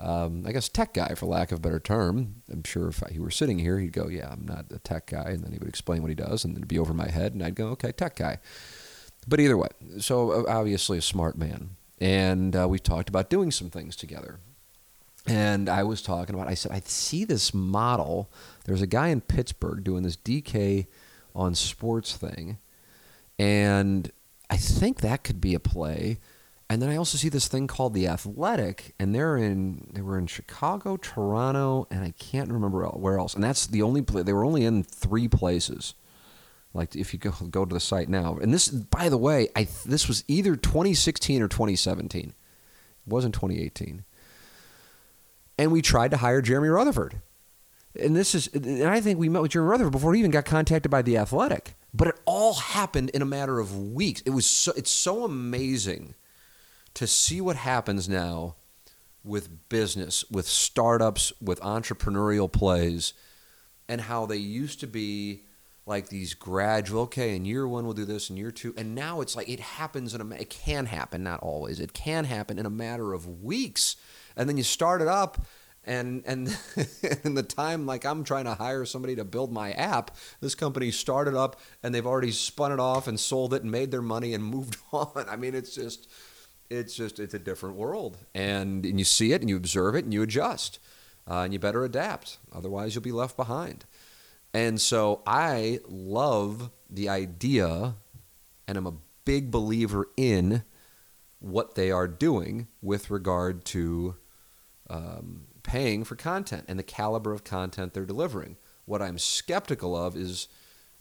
um, I guess, tech guy, for lack of a better term. I'm sure if he were sitting here, he'd go, Yeah, I'm not a tech guy. And then he would explain what he does, and it'd be over my head. And I'd go, Okay, tech guy. But either way, so obviously a smart man. And uh, we talked about doing some things together. And I was talking about, I said, I see this model. There's a guy in Pittsburgh doing this DK on sports thing. And I think that could be a play. And then I also see this thing called the Athletic, and they're in they were in Chicago, Toronto, and I can't remember where else. And that's the only they were only in three places. Like if you go go to the site now, and this by the way, I this was either 2016 or 2017. It wasn't 2018 and we tried to hire Jeremy Rutherford. And this is, and I think we met with Jeremy Rutherford before he even got contacted by the Athletic. But it all happened in a matter of weeks. It was so, it's so amazing to see what happens now with business, with startups, with entrepreneurial plays, and how they used to be like these gradual. Okay, in year one we'll do this, in year two, and now it's like it happens in a. It can happen, not always. It can happen in a matter of weeks and then you start it up and (laughs) and in the time like I'm trying to hire somebody to build my app, this company started up and they've already spun it off and sold it and made their money and (laughs) moved on. I mean, it's just it's just it's a different world, and and you see it and you observe it and you adjust, uh, and you better adapt. Otherwise, you'll be left behind. And so I love the idea, and I'm a big believer in what they are doing with regard to um, paying for content and the caliber of content they're delivering. What I'm skeptical of is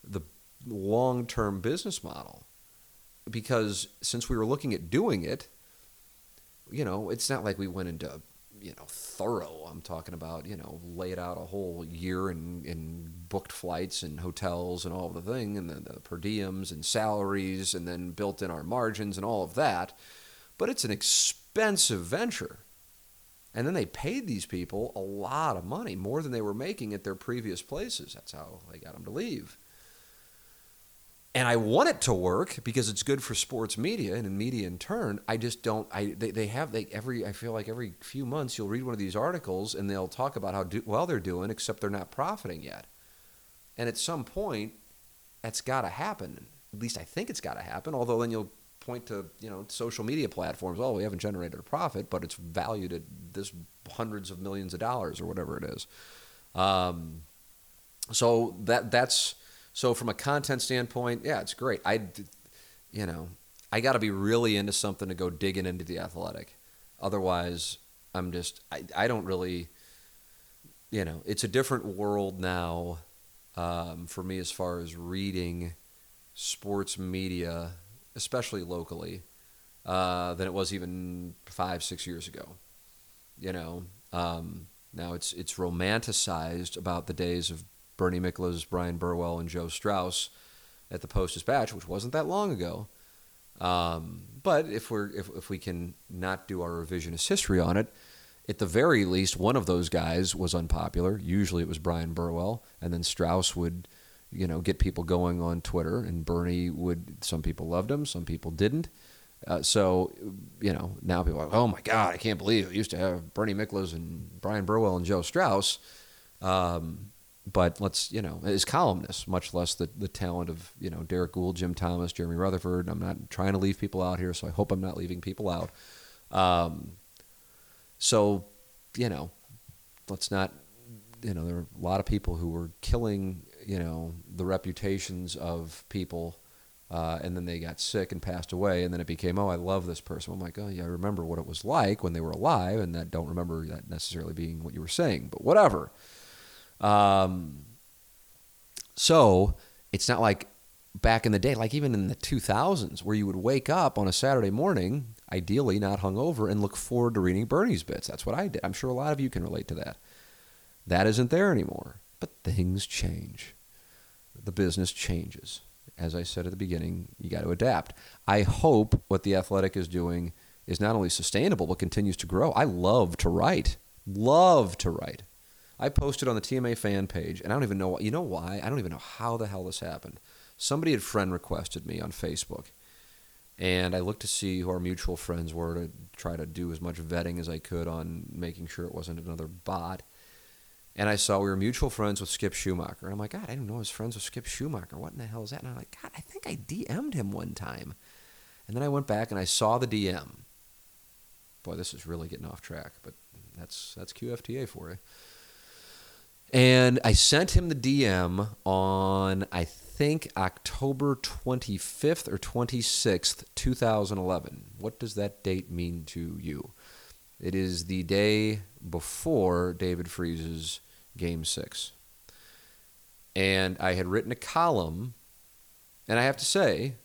the long term business model. Because since we were looking at doing it, you know, it's not like we went into, you know, thorough. I'm talking about, you know, laid out a whole year and, and booked flights and hotels and all the thing and the, the per diems and salaries and then built in our margins and all of that. But it's an expensive venture. And then they paid these people a lot of money, more than they were making at their previous places. That's how they got them to leave. And I want it to work because it's good for sports media and in media in turn. I just don't. I they, they have they every. I feel like every few months you'll read one of these articles and they'll talk about how do, well they're doing, except they're not profiting yet. And at some point, that's got to happen. At least I think it's got to happen. Although then you'll point to you know social media platforms. Oh, we haven't generated a profit, but it's valued at this hundreds of millions of dollars or whatever it is. Um, so that that's so from a content standpoint, yeah, it's great. I, you know, I got to be really into something to go digging into the athletic. Otherwise, I'm just I, I don't really, you know, it's a different world now um, for me as far as reading sports media especially locally, uh, than it was even five, six years ago. You know, um, now it's it's romanticized about the days of Bernie Miklasz, Bryan Burwell, and Joe Strauss at the Post Dispatch, which wasn't that long ago. Um, but if we're if, if we can not do our revisionist history on it, at the very least, one of those guys was unpopular. Usually, it was Bryan Burwell, and then Strauss would you know, get people going on Twitter. And Bernie would, some people loved him, some people didn't. Uh, so, you know, now people are like, oh my God, I can't believe it. used to have Bernie Miklasz and Bryan Burwell and Joe Strauss. Um, but let's, you know, as columnists, much less the, the talent of, you know, Derrick Goold, Jim Thomas, Jeremy Rutherford. I'm not trying to leave people out here, so I hope I'm not leaving people out. Um, so, you know, let's not, you know, there are a lot of people who were killing you know the reputations of people Uh, and then they got sick and passed away, and then it became, oh, I love this person. I'm like, oh, yeah, I remember what it was like when they were alive, and that don't remember that necessarily being what you were saying, but whatever. Um, so it's not like back in the day, like even in the 2000s, where you would wake up on a Saturday morning, ideally not hungover, and look forward to reading Bernie's bits. That's what I did. I'm sure a lot of you can relate to that. That isn't there anymore. But things change. The business changes as I said at the beginning, you got to adapt. I hope what the athletic is doing is not only sustainable but continues to grow. I love to write. Love to write. I posted on the TMA fan page, and I don't even know. What, you know why? I don't even know how the hell this happened. Somebody had friend requested me on Facebook, and I looked to see who our mutual friends were to try to do as much vetting as I could on making sure it wasn't another bot. And I saw we were mutual friends with Skip Schumaker. And I'm like, God, I didn't know I was friends with Skip Schumaker. What in the hell is that? And I'm like, God, I think I DM'd him one time. And then I went back and I saw the DM. Boy, this is really getting off track, but that's that's QFTA for you. And I sent him the DM on I think October 25th or 26th, 2011. What does that date mean to you? It is the day before David Freese's game six. And I had written a column, and I have to say,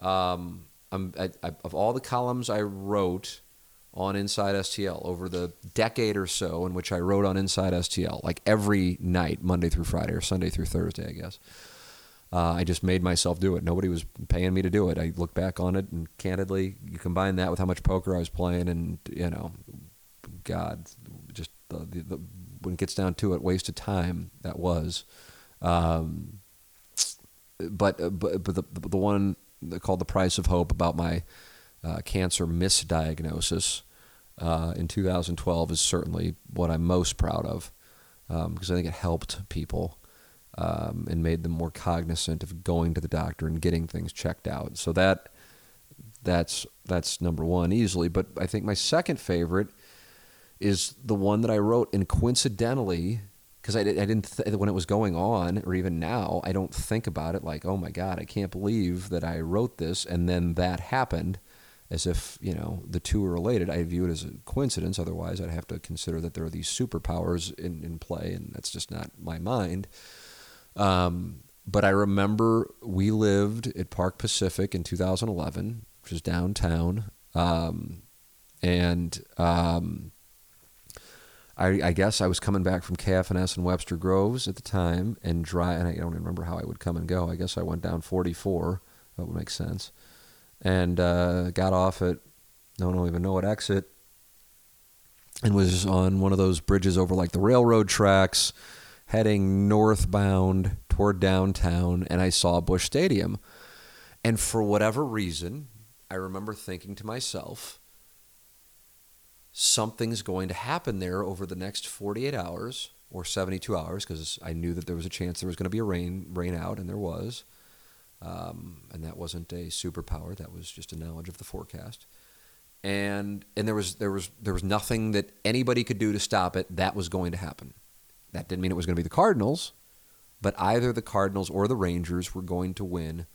um, I, I, of all the columns I wrote on Inside STL over the decade or so in which I wrote on Inside STL, like every night, Monday through Friday or Sunday through Thursday, I guess. Uh, I just made myself do it. Nobody was paying me to do it. I look back on it, and candidly, you combine that with how much poker I was playing, and you know, God, just the, the, the when it gets down to it, waste of time that was. Um, but uh, but but the the one called the price of hope about my uh, cancer misdiagnosis uh, in 2012 is certainly what I'm most proud of because um, I think it helped people um, and made them more cognizant of going to the doctor and getting things checked out. So that that's that's number one easily. But I think my second favorite is the one that I wrote, and coincidentally, because I, I didn't th- when it was going on, or even now, I don't think about it like, oh my god, I can't believe that I wrote this, and then that happened. As if you know the two are related, I view it as a coincidence. Otherwise, I'd have to consider that there are these superpowers in, in play, and that's just not my mind. Um, but I remember we lived at Park Pacific in 2011, which is downtown. Um, and um, I, I, guess I was coming back from KFNS and Webster Groves at the time and dry, and I don't remember how I would come and go. I guess I went down 44. That would make sense. And uh, got off at, I don't even know what exit, and was on one of those bridges over like the railroad tracks heading northbound toward downtown, and I saw Busch Stadium. And for whatever reason, I remember thinking to myself, something's going to happen there over the next 48 hours or 72 hours because I knew that there was a chance there was going to be a rain rain out, and there was. Um, and that wasn't a superpower; that was just a knowledge of the forecast. And and there was there was there was nothing that anybody could do to stop it. That was going to happen. That didn't mean it was going to be the Cardinals, but either the Cardinals or the Rangers were going to win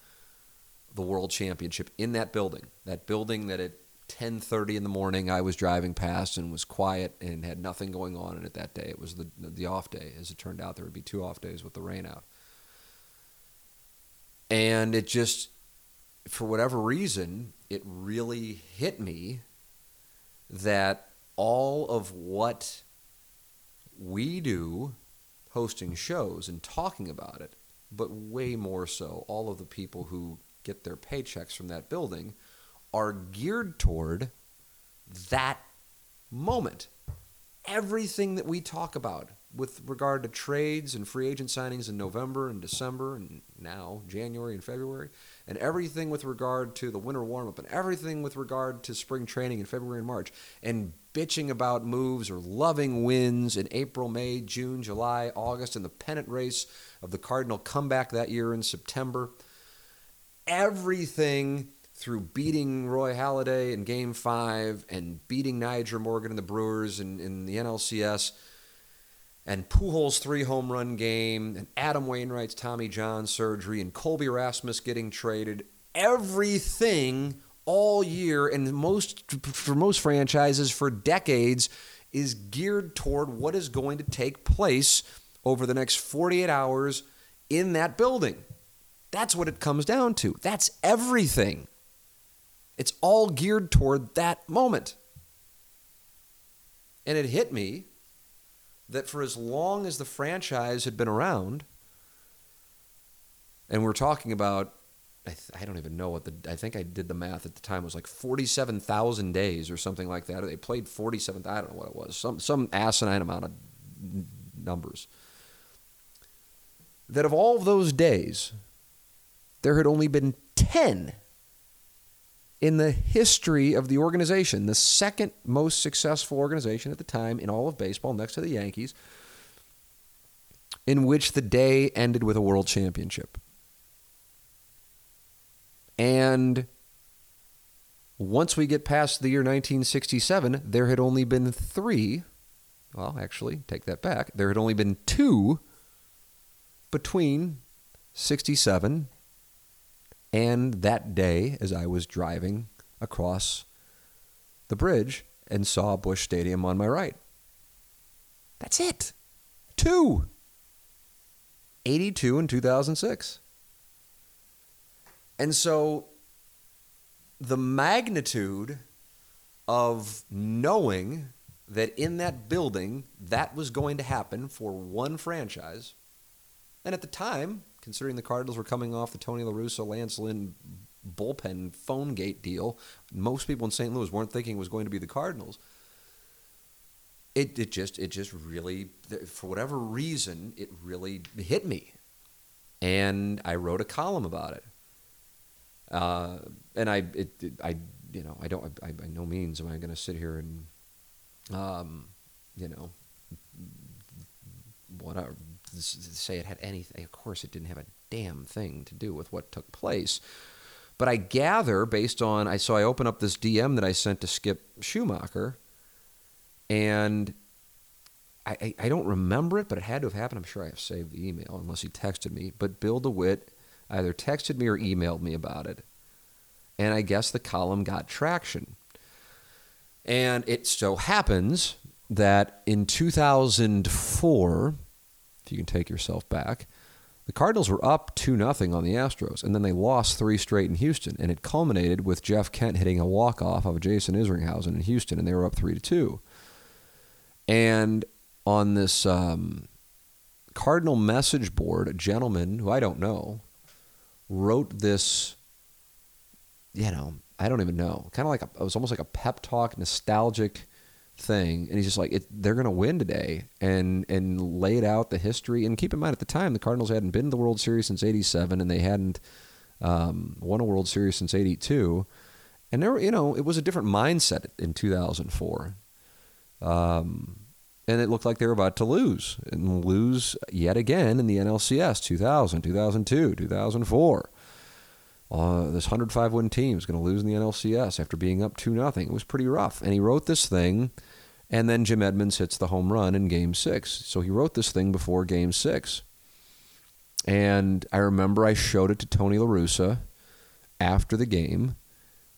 the World Championship in that building. That building that at 10:30 in the morning I was driving past and was quiet and had nothing going on in it that day. It was the the off day. As it turned out, there would be two off days with the rain out. And it just for whatever reason, it really hit me that all of what we do hosting shows and talking about it, but way more so, all of the people who get their paychecks from that building are geared toward that moment. Everything that we talk about with regard to trades and free agent signings in November and December and now January and February, and everything with regard to the winter warm up and everything with regard to spring training in February and March, and bitching about moves or loving wins in April, May, June, July, August, and the pennant race of the Cardinal comeback that year in September. Everything through beating Roy Halladay in Game 5 and beating Nyjer Morgan and the Brewers in, in the NLCS and Pujols' three home run game, and Adam Wainwright's Tommy John surgery, and Colby Rasmus getting traded. Everything all year, and most for most franchises for decades, is geared toward what is going to take place over the next 48 hours in that building. That's what it comes down to. That's everything. It's all geared toward that moment. And it hit me that for as long as the franchise had been around, and we're talking about, I, th- I, don't even know what the, I think I did the math at the time, it was like 47,000 days or something like that. They played 47, I don't know what it was, some, some asinine amount of numbers. That of all of those days, there had only been 10 in the history of the organization, the second most successful organization at the time in all of baseball, next to the Yankees, in which the day ended with a world championship. And once we get past the year 1967, there had only been three. Well, actually, take that back. There had only been two between 67 and that day, as I was driving across the bridge and saw Busch Stadium on my right. That's it. Two. 82 and 2006. And so the magnitude of knowing that in that building that was going to happen for one franchise, and at the time, considering the Cardinals were coming off the Tony La Russa, Lance Lynn bullpen phone gate deal, most people in St. Louis weren't thinking it was going to be the Cardinals. It, it just it just really for whatever reason it really hit me, and I wrote a column about it. Uh, and I it, it, I you know I don't I, by no means am I going to sit here and um, you know whatever say it had anything. Of course, it didn't have a damn thing to do with what took place. But I gather, based on I so I open up this DM that I sent to Skip Schumaker, and I, I, I don't remember it, but it had to have happened. I'm sure I have saved the email, unless he texted me. But Bill DeWitt either texted me or emailed me about it, and I guess the column got traction. And it so happens that in 2004, if you can take yourself back. The Cardinals were up 2 0 on the Astros, and then they lost three straight in Houston, and it culminated with Jeff Kent hitting a walk-off of Jason Isringhausen in Houston, and they were up 3 to 2. And on this um, Cardinal message board, a gentleman who I don't know wrote this, you know, I don't even know, kind of like a, it was almost like a pep talk, nostalgic thing, and he's just like, they're going to win today, and and laid out the history. And keep in mind, at the time, the Cardinals hadn't been to the World Series since '87, and they hadn't um, won a World Series since '82. And there, you know, it was a different mindset in 2004. Um, and it looked like they were about to lose and lose yet again in the NLCS 2000, 2002, 2004. Uh, this 105 win team is going to lose in the NLCS after being up 2 nothing. It was pretty rough. And he wrote this thing, and then Jim Edmonds hits the home run in game six. So he wrote this thing before game six. And I remember I showed it to Tony La Russa after the game,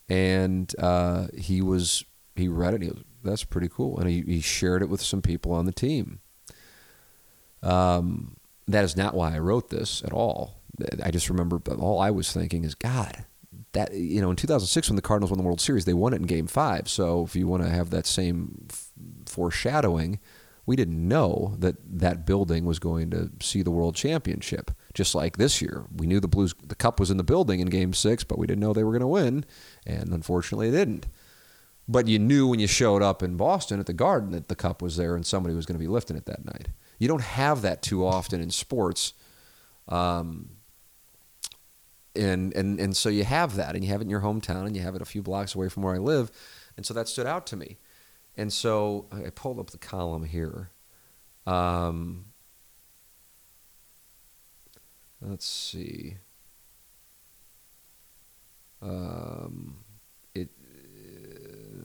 and uh, he was he read it. He was, That's pretty cool, and he, he shared it with some people on the team. Um, that is not why I wrote this at all. I just remember all I was thinking is, God, that you know, in 2006 when the Cardinals won the World Series, they won it in Game Five. So if you want to have that same f- foreshadowing, we didn't know that that building was going to see the World Championship. Just like this year, we knew the Blues, the Cup was in the building in Game Six, but we didn't know they were going to win, and unfortunately, they didn't. But you knew when you showed up in Boston at the Garden that the Cup was there and somebody was going to be lifting it that night. You don't have that too often in sports. Um, and and and so you have that, and you have it in your hometown, and you have it a few blocks away from where I live, and so that stood out to me, and so I pulled up the column here. Um, let's see. Um, it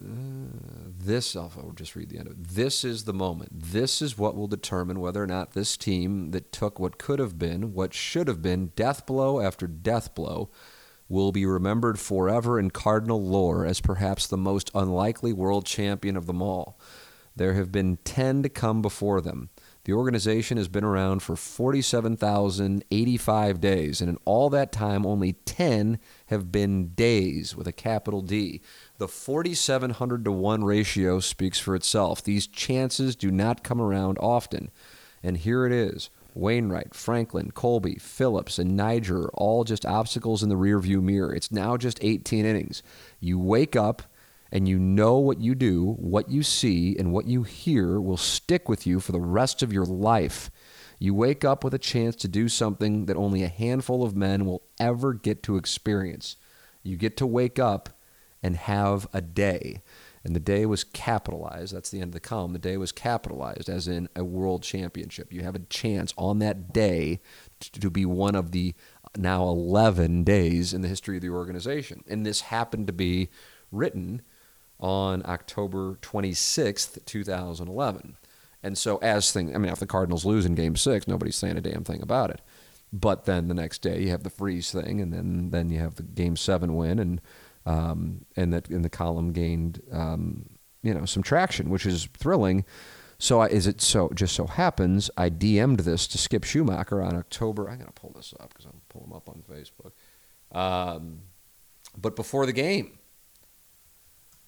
uh, this, I'll just read the end of it. This is the moment. This is what will determine whether or not this team that took what could have been, what should have been, death blow after death blow, will be remembered forever in Cardinal lore as perhaps the most unlikely world champion of them all. There have been 10 to come before them. The organization has been around for 47,085 days, and in all that time, only 10 have been days with a capital D. The 4,700 to 1 ratio speaks for itself. These chances do not come around often. And here it is Wainwright, Franklin, Colby, Phillips, and Nyjer all just obstacles in the rearview mirror. It's now just 18 innings. You wake up and you know what you do, what you see, and what you hear will stick with you for the rest of your life. You wake up with a chance to do something that only a handful of men will ever get to experience. You get to wake up and have a day. And the day was capitalized. That's the end of the column. The day was capitalized, as in a world championship. You have a chance on that day to be one of the now 11 days in the history of the organization. And this happened to be written on October 26th, 2011. And so, as things, I mean, if the Cardinals lose in Game Six, nobody's saying a damn thing about it. But then the next day, you have the freeze thing, and then then you have the Game Seven win, and um, and that in the column gained um, you know some traction, which is thrilling. So I, is it so? Just so happens I DM'd this to Skip Schumaker on October. I'm gonna pull this up because I'm pull him up on Facebook. Um, but before the game,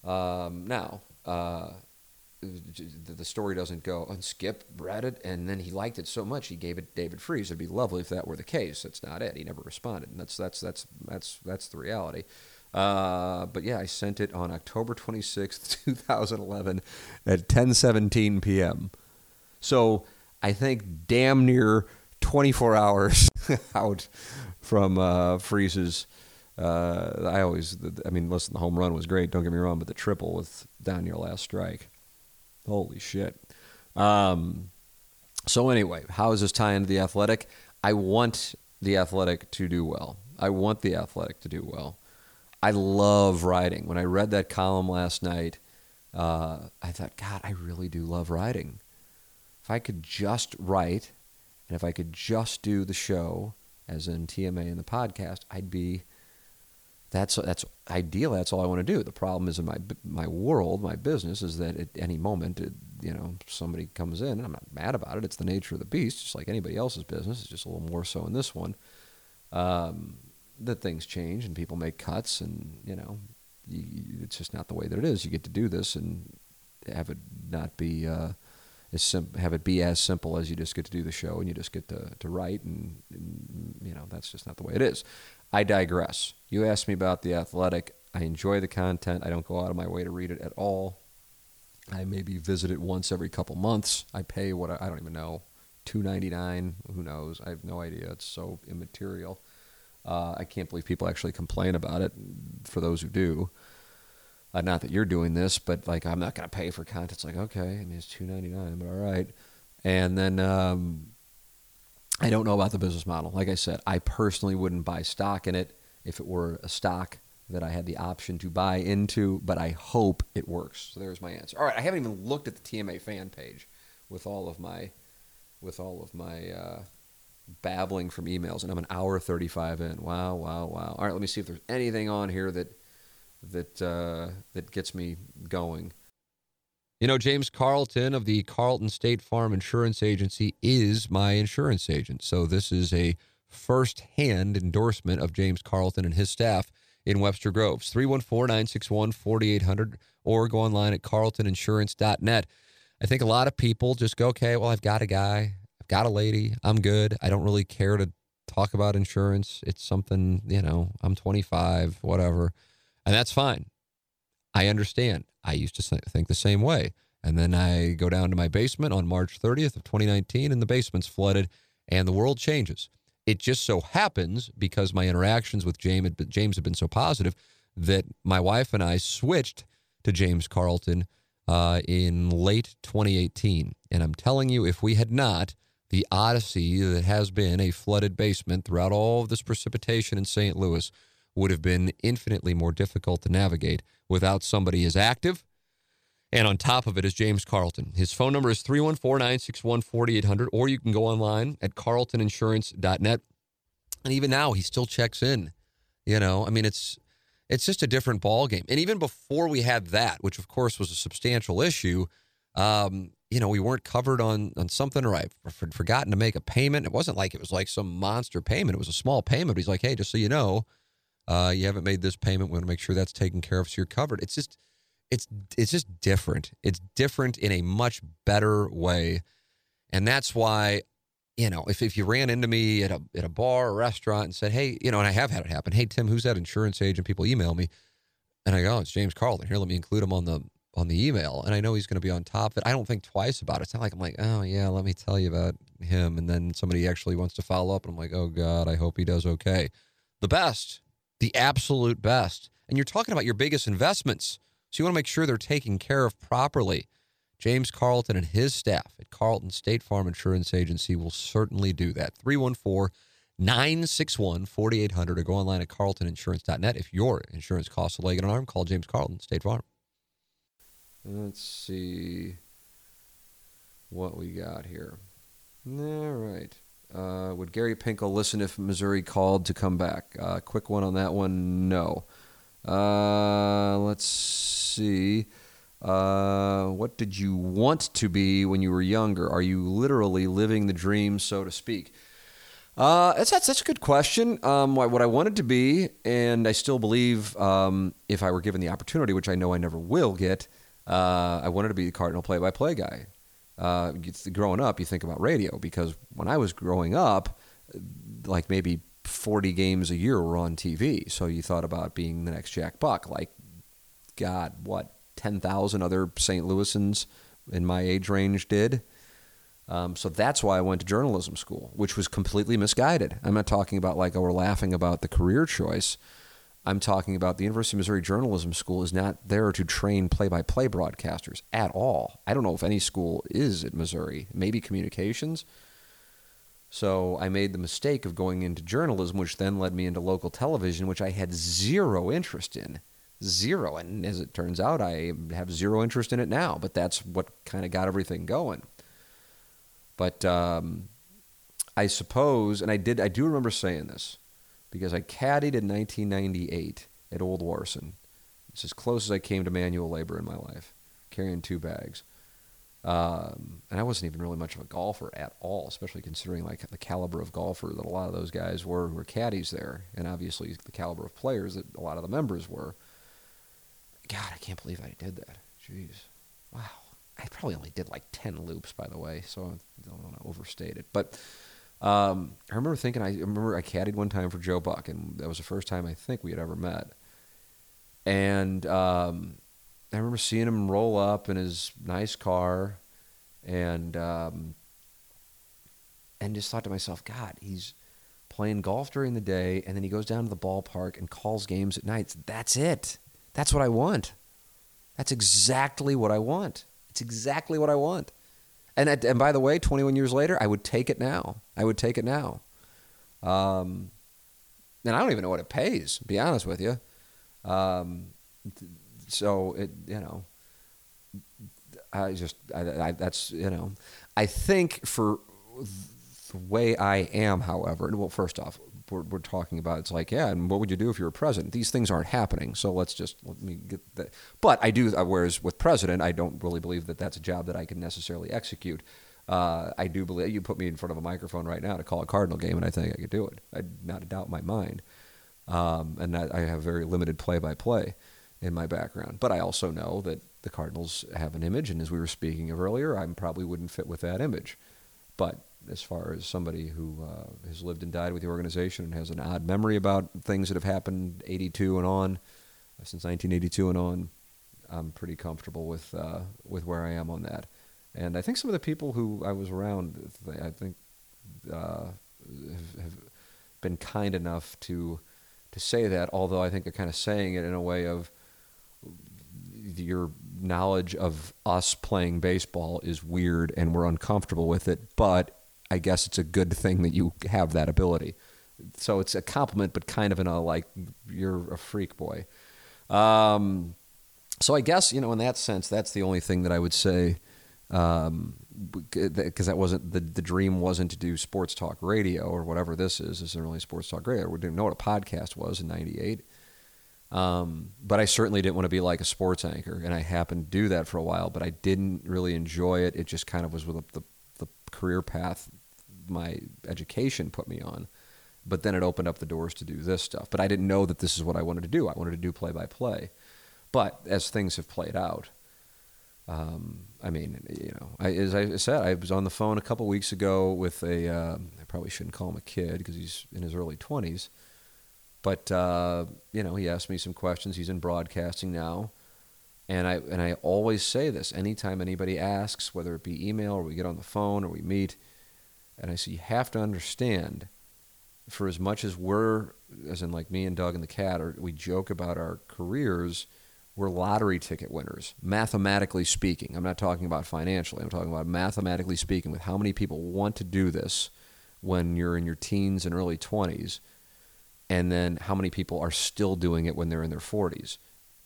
um, now, uh, the story doesn't go, and Skip read it, and then he liked it so much he gave it David Freese. It'd be lovely if that were the case. That's not it. He never responded, and that's that's that's that's that's the reality. Uh, but yeah, I sent it on October 26th, (laughs) 2011 at 10:17 p.m. So I think damn near 24 (laughs) hours out from uh, Freese's uh, I always, I mean, listen, the home run was great. Don't get me wrong, but the triple with down your last strike, holy shit. Um, so anyway, how does this tie into the athletic? I want the athletic to do well. I want the athletic to do well. I love writing. When I read that column last night, uh, I thought, God, I really do love writing. If I could just write, and if I could just do the show, as in TMA and the podcast, I'd be that's that's ideal. That's all I want to do. The problem is in my my world, my business is that at any moment, it, you know, somebody comes in, and I'm not mad about it. It's the nature of the beast, just like anybody else's business. It's just a little more so in this one. Um, that things change and people make cuts, and you know, you, it's just not the way that it is. You get to do this and have it not be. Uh, as sim- have it be as simple as you just get to do the show and you just get to, to write and, and you know that's just not the way it is I digress. You asked me about The Athletic. I enjoy the content. I don't go out of my way to read it at all. I maybe visit it once every couple months. I pay what I, I don't even know, two ninety nine. Who knows? I have no idea. It's so immaterial. Uh, I can't believe people actually complain about it. For those who do, uh, not that you're doing this, but like I'm not going to pay for content. It's like okay, I mean it's two ninety nine, but all right. And then um, I don't know about the business model. Like I said, I personally wouldn't buy stock in it if it were a stock that I had the option to buy into, but I hope it works. So there's my answer. All right, I haven't even looked at the TMA fan page with all of my with all of my uh, babbling from emails, and I'm an hour 35 in. Wow, wow, wow. All right, let me see if there's anything on here that that uh, that gets me going. You know, James Carlton of the Carlton State Farm Insurance Agency is my insurance agent. So this is a first-hand endorsement of James Carlton and his staff in Webster Groves. 314-961-4800 or go online at carltoninsurance.net. I think a lot of people just go, okay, well, I've got a guy, got a lady, I'm good. I don't really care to talk about insurance. It's something, you know, I'm 25, whatever. And that's fine. I understand. I used to think the same way. And then I go down to my basement on March 30th of 2019 and the basement's flooded and the world changes. It just so happens because my interactions with James James have been so positive that my wife and I switched to James Carlton uh, in late 2018. And I'm telling you, if we had not, the odyssey that has been a flooded basement throughout all of this precipitation in St. Louis would have been infinitely more difficult to navigate without somebody as active And on top of it is James Carlton. His phone number is 314 961 4800, or you can go online at carltoninsurance.net. And even now, he still checks in. You know, I mean, it's it's just a different ball game. And even before we had that, which of course was a substantial issue, um, you know, we weren't covered on on something, or I would forgotten to make a payment. It wasn't like it was like some monster payment. It was a small payment. But he's like, hey, just so you know, uh, you haven't made this payment. We want to make sure that's taken care of, so you're covered. It's just it's it's just different. It's different in a much better way, and that's why you know if, if you ran into me at a at a bar or restaurant and said, hey, you know, and I have had it happen. Hey, Tim, who's that insurance agent? People email me, and I go, oh, it's James Carlton. Here, let me include him on the on the email, and I know he's going to be on top of it. I don't think twice about it. It's not like I'm like, oh yeah, let me tell you about him, and then somebody actually wants to follow up, and I'm like, oh god, I hope he does okay. The best, the absolute best, and you're talking about your biggest investments so you want to make sure they're taken care of properly. James Carlton and his staff at Carlton State Farm Insurance Agency will certainly do that. 314 961 4800 or go online at carltoninsurance.net. If your insurance costs a leg and an arm, call James Carlton State Farm. Let's see what we got here. All right. Uh, would Gary Pinkel listen if Missouri called to come back? Uh, quick one on that one. No. Uh, let's see. Uh, what did you want to be when you were younger? Are you literally living the dream, so to speak? Uh, that's, that's, a good question. Um, what, what, I wanted to be, and I still believe um, if I were given the opportunity, which I know I never will get, uh, I wanted to be the Cardinal play by play guy. Uh, growing up, you think about radio because when I was growing up, like maybe 40 games a year were on TV. So you thought about being the next Jack Buck, like God, what, 10,000 other St. Louisans in my age range did. Um, so that's why I went to journalism school, which was completely misguided. I'm not talking about like, oh, we're laughing about the career choice. I'm talking about the University of Missouri Journalism School is not there to train play by play broadcasters at all. I don't know if any school is at Missouri, maybe communications. So I made the mistake of going into journalism, which then led me into local television, which I had zero interest in zero. And as it turns out, I have zero interest in it now, but that's what kind of got everything going. But um, I suppose, and I did, I do remember saying this because I caddied in 1998 at Old Warson. It's as close as I came to manual labor in my life, carrying two bags. Um, and I wasn't even really much of a golfer at all, especially considering like the caliber of golfer that a lot of those guys were who were caddies there, and obviously the caliber of players that a lot of the members were. God, I can't believe I did that. Jeez. Wow. I probably only did like 10 loops, by the way, so I don't want to overstate it. But um, I remember thinking, I remember I caddied one time for Joe Buck, and that was the first time I think we had ever met. And um, I remember seeing him roll up in his nice car and um, and just thought to myself, God, he's playing golf during the day, and then he goes down to the ballpark and calls games at nights. That's it. That's what I want. That's exactly what I want. It's exactly what I want. And and by the way, 21 years later, I would take it now. I would take it now. Um, and I don't even know what it pays. To be honest with you. Um, so it you know, I just I, I, that's you know, I think for the way I am, however, well, first off, we're, we're talking about. It's like, yeah, and what would you do if you were president? These things aren't happening. So let's just let me get that. But I do. Uh, whereas with president, I don't really believe that that's a job that I can necessarily execute. Uh, I do believe you put me in front of a microphone right now to call a Cardinal game, and I think I could do it. I not a doubt in my mind. Um, and I have very limited play-by-play in my background, but I also know that the Cardinals have an image, and as we were speaking of earlier, I probably wouldn't fit with that image. But as far as somebody who uh, has lived and died with the organization and has an odd memory about things that have happened 82 and on, uh, since 1982 and on, I'm pretty comfortable with uh, with where I am on that. And I think some of the people who I was around, I think, uh, have, been kind enough to to say that. Although I think they're kind of saying it in a way of your knowledge of us playing baseball is weird and we're uncomfortable with it, but I guess it's a good thing that you have that ability. So it's a compliment, but kind of in a like you're a freak boy. Um, so I guess you know in that sense that's the only thing that I would say because um, that wasn't the the dream wasn't to do sports talk radio or whatever this is. This isn't really sports talk radio. We didn't know what a podcast was in '98. Um, but I certainly didn't want to be like a sports anchor, and I happened to do that for a while. But I didn't really enjoy it. It just kind of was with the, the career path my education put me on. But then it opened up the doors to do this stuff. But I didn't know that this is what I wanted to do. I wanted to do play by play. But as things have played out, um, I mean, you know, I, as I said, I was on the phone a couple weeks ago with a. Uh, I probably shouldn't call him a kid because he's in his early twenties, but uh, you know, he asked me some questions. He's in broadcasting now, and I and I always say this anytime anybody asks, whether it be email or we get on the phone or we meet, and I say you have to understand, for as much as we're, as in like me and Doug and the cat, or we joke about our careers we're lottery ticket winners, mathematically speaking. I'm not talking about financially. I'm talking about mathematically speaking, with how many people want to do this when you're in your teens and early 20s, and then how many people are still doing it when they're in their 40s,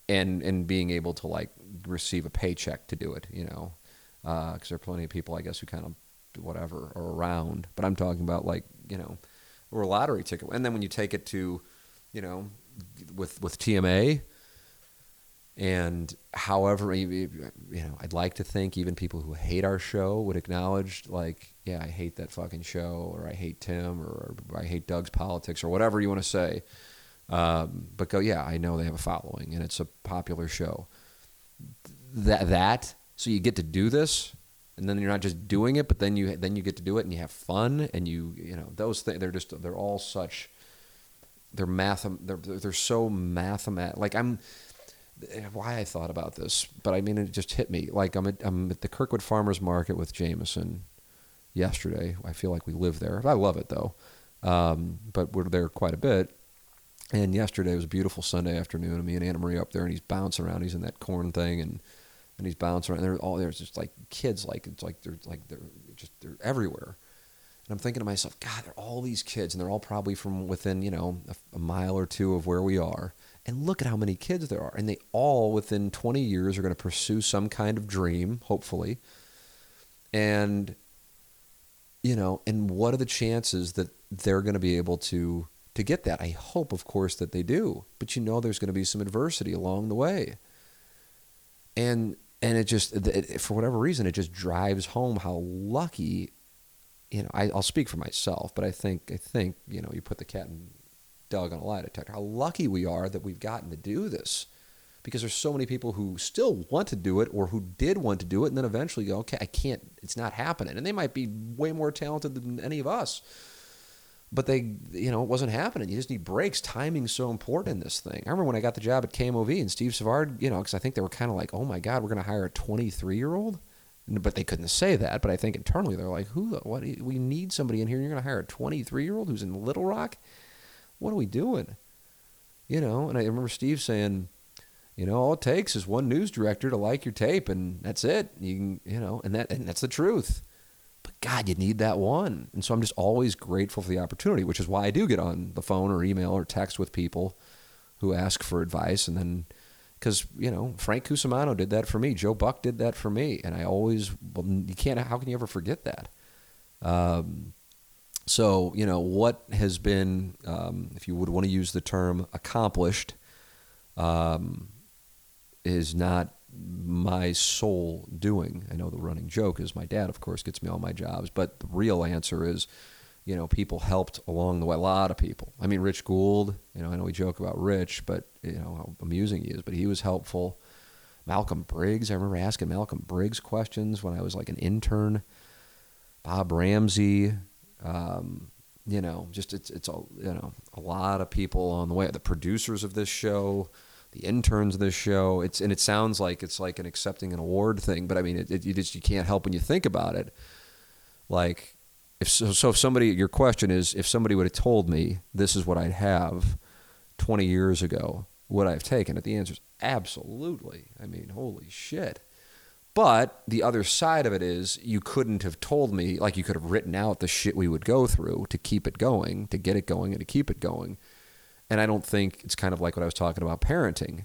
and and being able to like receive a paycheck to do it, you know, because uh, there are plenty of people, I guess, who kind of whatever are around. But I'm talking about like you know, we're a lottery ticket, and then when you take it to, you know, with with TMA and however, you know, I'd like to think even people who hate our show would acknowledge, like, yeah, I hate that fucking show, or I hate Tim, or, I hate Doug's politics, or whatever you want to say. Um, but go, yeah, I know they have a following, and it's a popular show. That that so you get to do this, and then you're not just doing it, but then you then you get to do it, and you have fun, and you you know those things. They're just they're all such. They're math. They're they're so mathemat. Like I'm why I thought about this, but I mean, it just hit me. Like I'm at, I'm at the Kirkwood Farmers Market with Jameson yesterday. I feel like we live there. I love it though, um, but we're there quite a bit. And yesterday was a beautiful Sunday afternoon. And me and Anna Marie up there, and he's bouncing around. He's in that corn thing, and and he's bouncing around. They're all there's just like kids, like it's like they're like they're just they're everywhere. And I'm thinking to myself, God, they're all these kids, and they're all probably from within you know a, a mile or two of where we are and look at how many kids there are. And they all, within 20 years, are going to pursue some kind of dream, hopefully. And, you know, and what are the chances that they're going to be able to to get that? I hope, of course, that they do. But you know, there's going to be some adversity along the way. And and it just, it, for whatever reason, it just drives home how lucky. You know, I, I'll speak for myself, but I think I think you know, you put the cat in Doug on a lie detector. How lucky we are that we've gotten to do this. Because there's so many people who still want to do it or who did want to do it and then eventually go, okay, I can't, it's not happening. And they might be way more talented than any of us. But they, you know, it wasn't happening. You just need breaks. Timing's so important in this thing. I remember when I got the job at KMOV and Steve Savard, you know, because I think they were kind of like, oh my God, we're going to hire a 23 year old but they couldn't say that. But I think internally they're like, "Who? What? We need somebody in here. And you're going to hire a 23 year old who's in Little Rock? What are we doing? You know, and I remember Steve saying, you know, all it takes is one news director to like your tape, and that's it. You can, you know, and that and that's the truth. But God, you need that one. And so I'm just always grateful for the opportunity, which is why I do get on the phone or email or text with people who ask for advice, and then because you know Frank Cusimano did that for me, Joe Buck did that for me, and I always well, you can't. How can you ever forget that? Um, so, you know, what has been, um, if you would want to use the term accomplished, um, is not my sole doing. I know the running joke is my dad, of course, gets me all my jobs, but the real answer is, you know, people helped along the way. A lot of people. I mean, Rich Gould, you know, I know we joke about Rich, but, you know, how amusing he is, but he was helpful. Malcolm Briggs, I remember asking Malcolm Briggs questions when I was like an intern. Bob Ramsey, um, you know, just it's it's a you know a lot of people on the way. The producers of this show, the interns of this show. It's and it sounds like it's like an accepting an award thing, but I mean, it, it you just you can't help when you think about it. Like, if so, so if somebody your question is if somebody would have told me this is what I'd have twenty years ago, would I have taken it? The answer is absolutely. I mean, holy shit. But the other side of it is you couldn't have told me, like you could have written out the shit we would go through to keep it going, to get it going, and to keep it going. And I don't think it's kind of like what I was talking about parenting.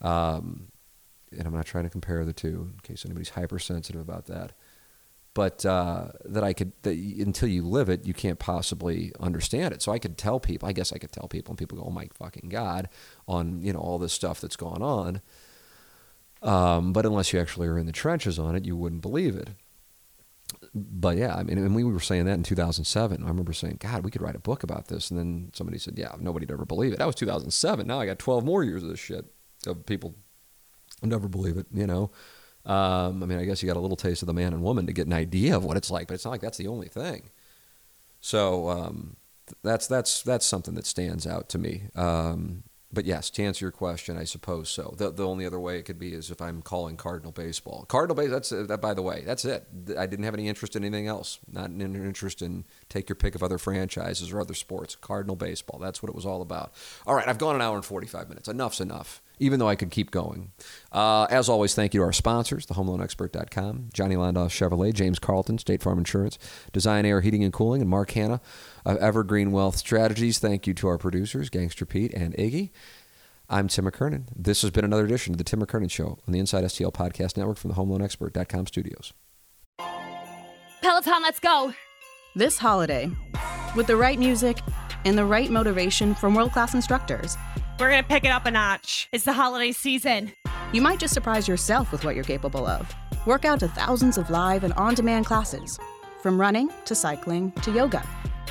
Um, and I'm not trying to compare the two in case anybody's hypersensitive about that, but uh, that I could that until you live it, you can't possibly understand it. So I could tell people. I guess I could tell people, and people go, "Oh my fucking god!" on you know all this stuff that's gone on. Um, but unless you actually are in the trenches on it, you wouldn't believe it. But yeah, I mean, and we were saying that in 2007. I remember saying, God, we could write a book about this. And then somebody said, Yeah, nobody'd ever believe it. That was 2007. Now I got 12 more years of this shit of people never believe it, you know. Um, I mean, I guess you got a little taste of the man and woman to get an idea of what it's like, but it's not like that's the only thing. So um, that's that's that's something that stands out to me. Um, but yes, to answer your question, I suppose so. The, the only other way it could be is if I'm calling Cardinal baseball. Cardinal base. That's uh, that. By the way, that's it. I didn't have any interest in anything else. Not an interest in take your pick of other franchises or other sports. Cardinal baseball. That's what it was all about. All right, I've gone an hour and 45 minutes. Enough's enough even though I could keep going. Uh, as always, thank you to our sponsors, thehomeloanexpert.com, Johnny Londoff Chevrolet, James Carlton, State Farm Insurance, Design Aire Heating and Cooling, and Mark Hannah of Evergreen Wealth Strategies. Thank you to our producers, Gangster Pete and Iggy. I'm Tim McKernan. This has been another edition of the Tim McKernan Show on the Inside STL Podcast Network from the HomeLoanExpert.com studios. Peloton, let's go! This holiday, with the right music and the right motivation from world class instructors, we're going to pick it up a notch. It's the holiday season. You might just surprise yourself with what you're capable of. Work out to thousands of live and on demand classes, from running to cycling to yoga.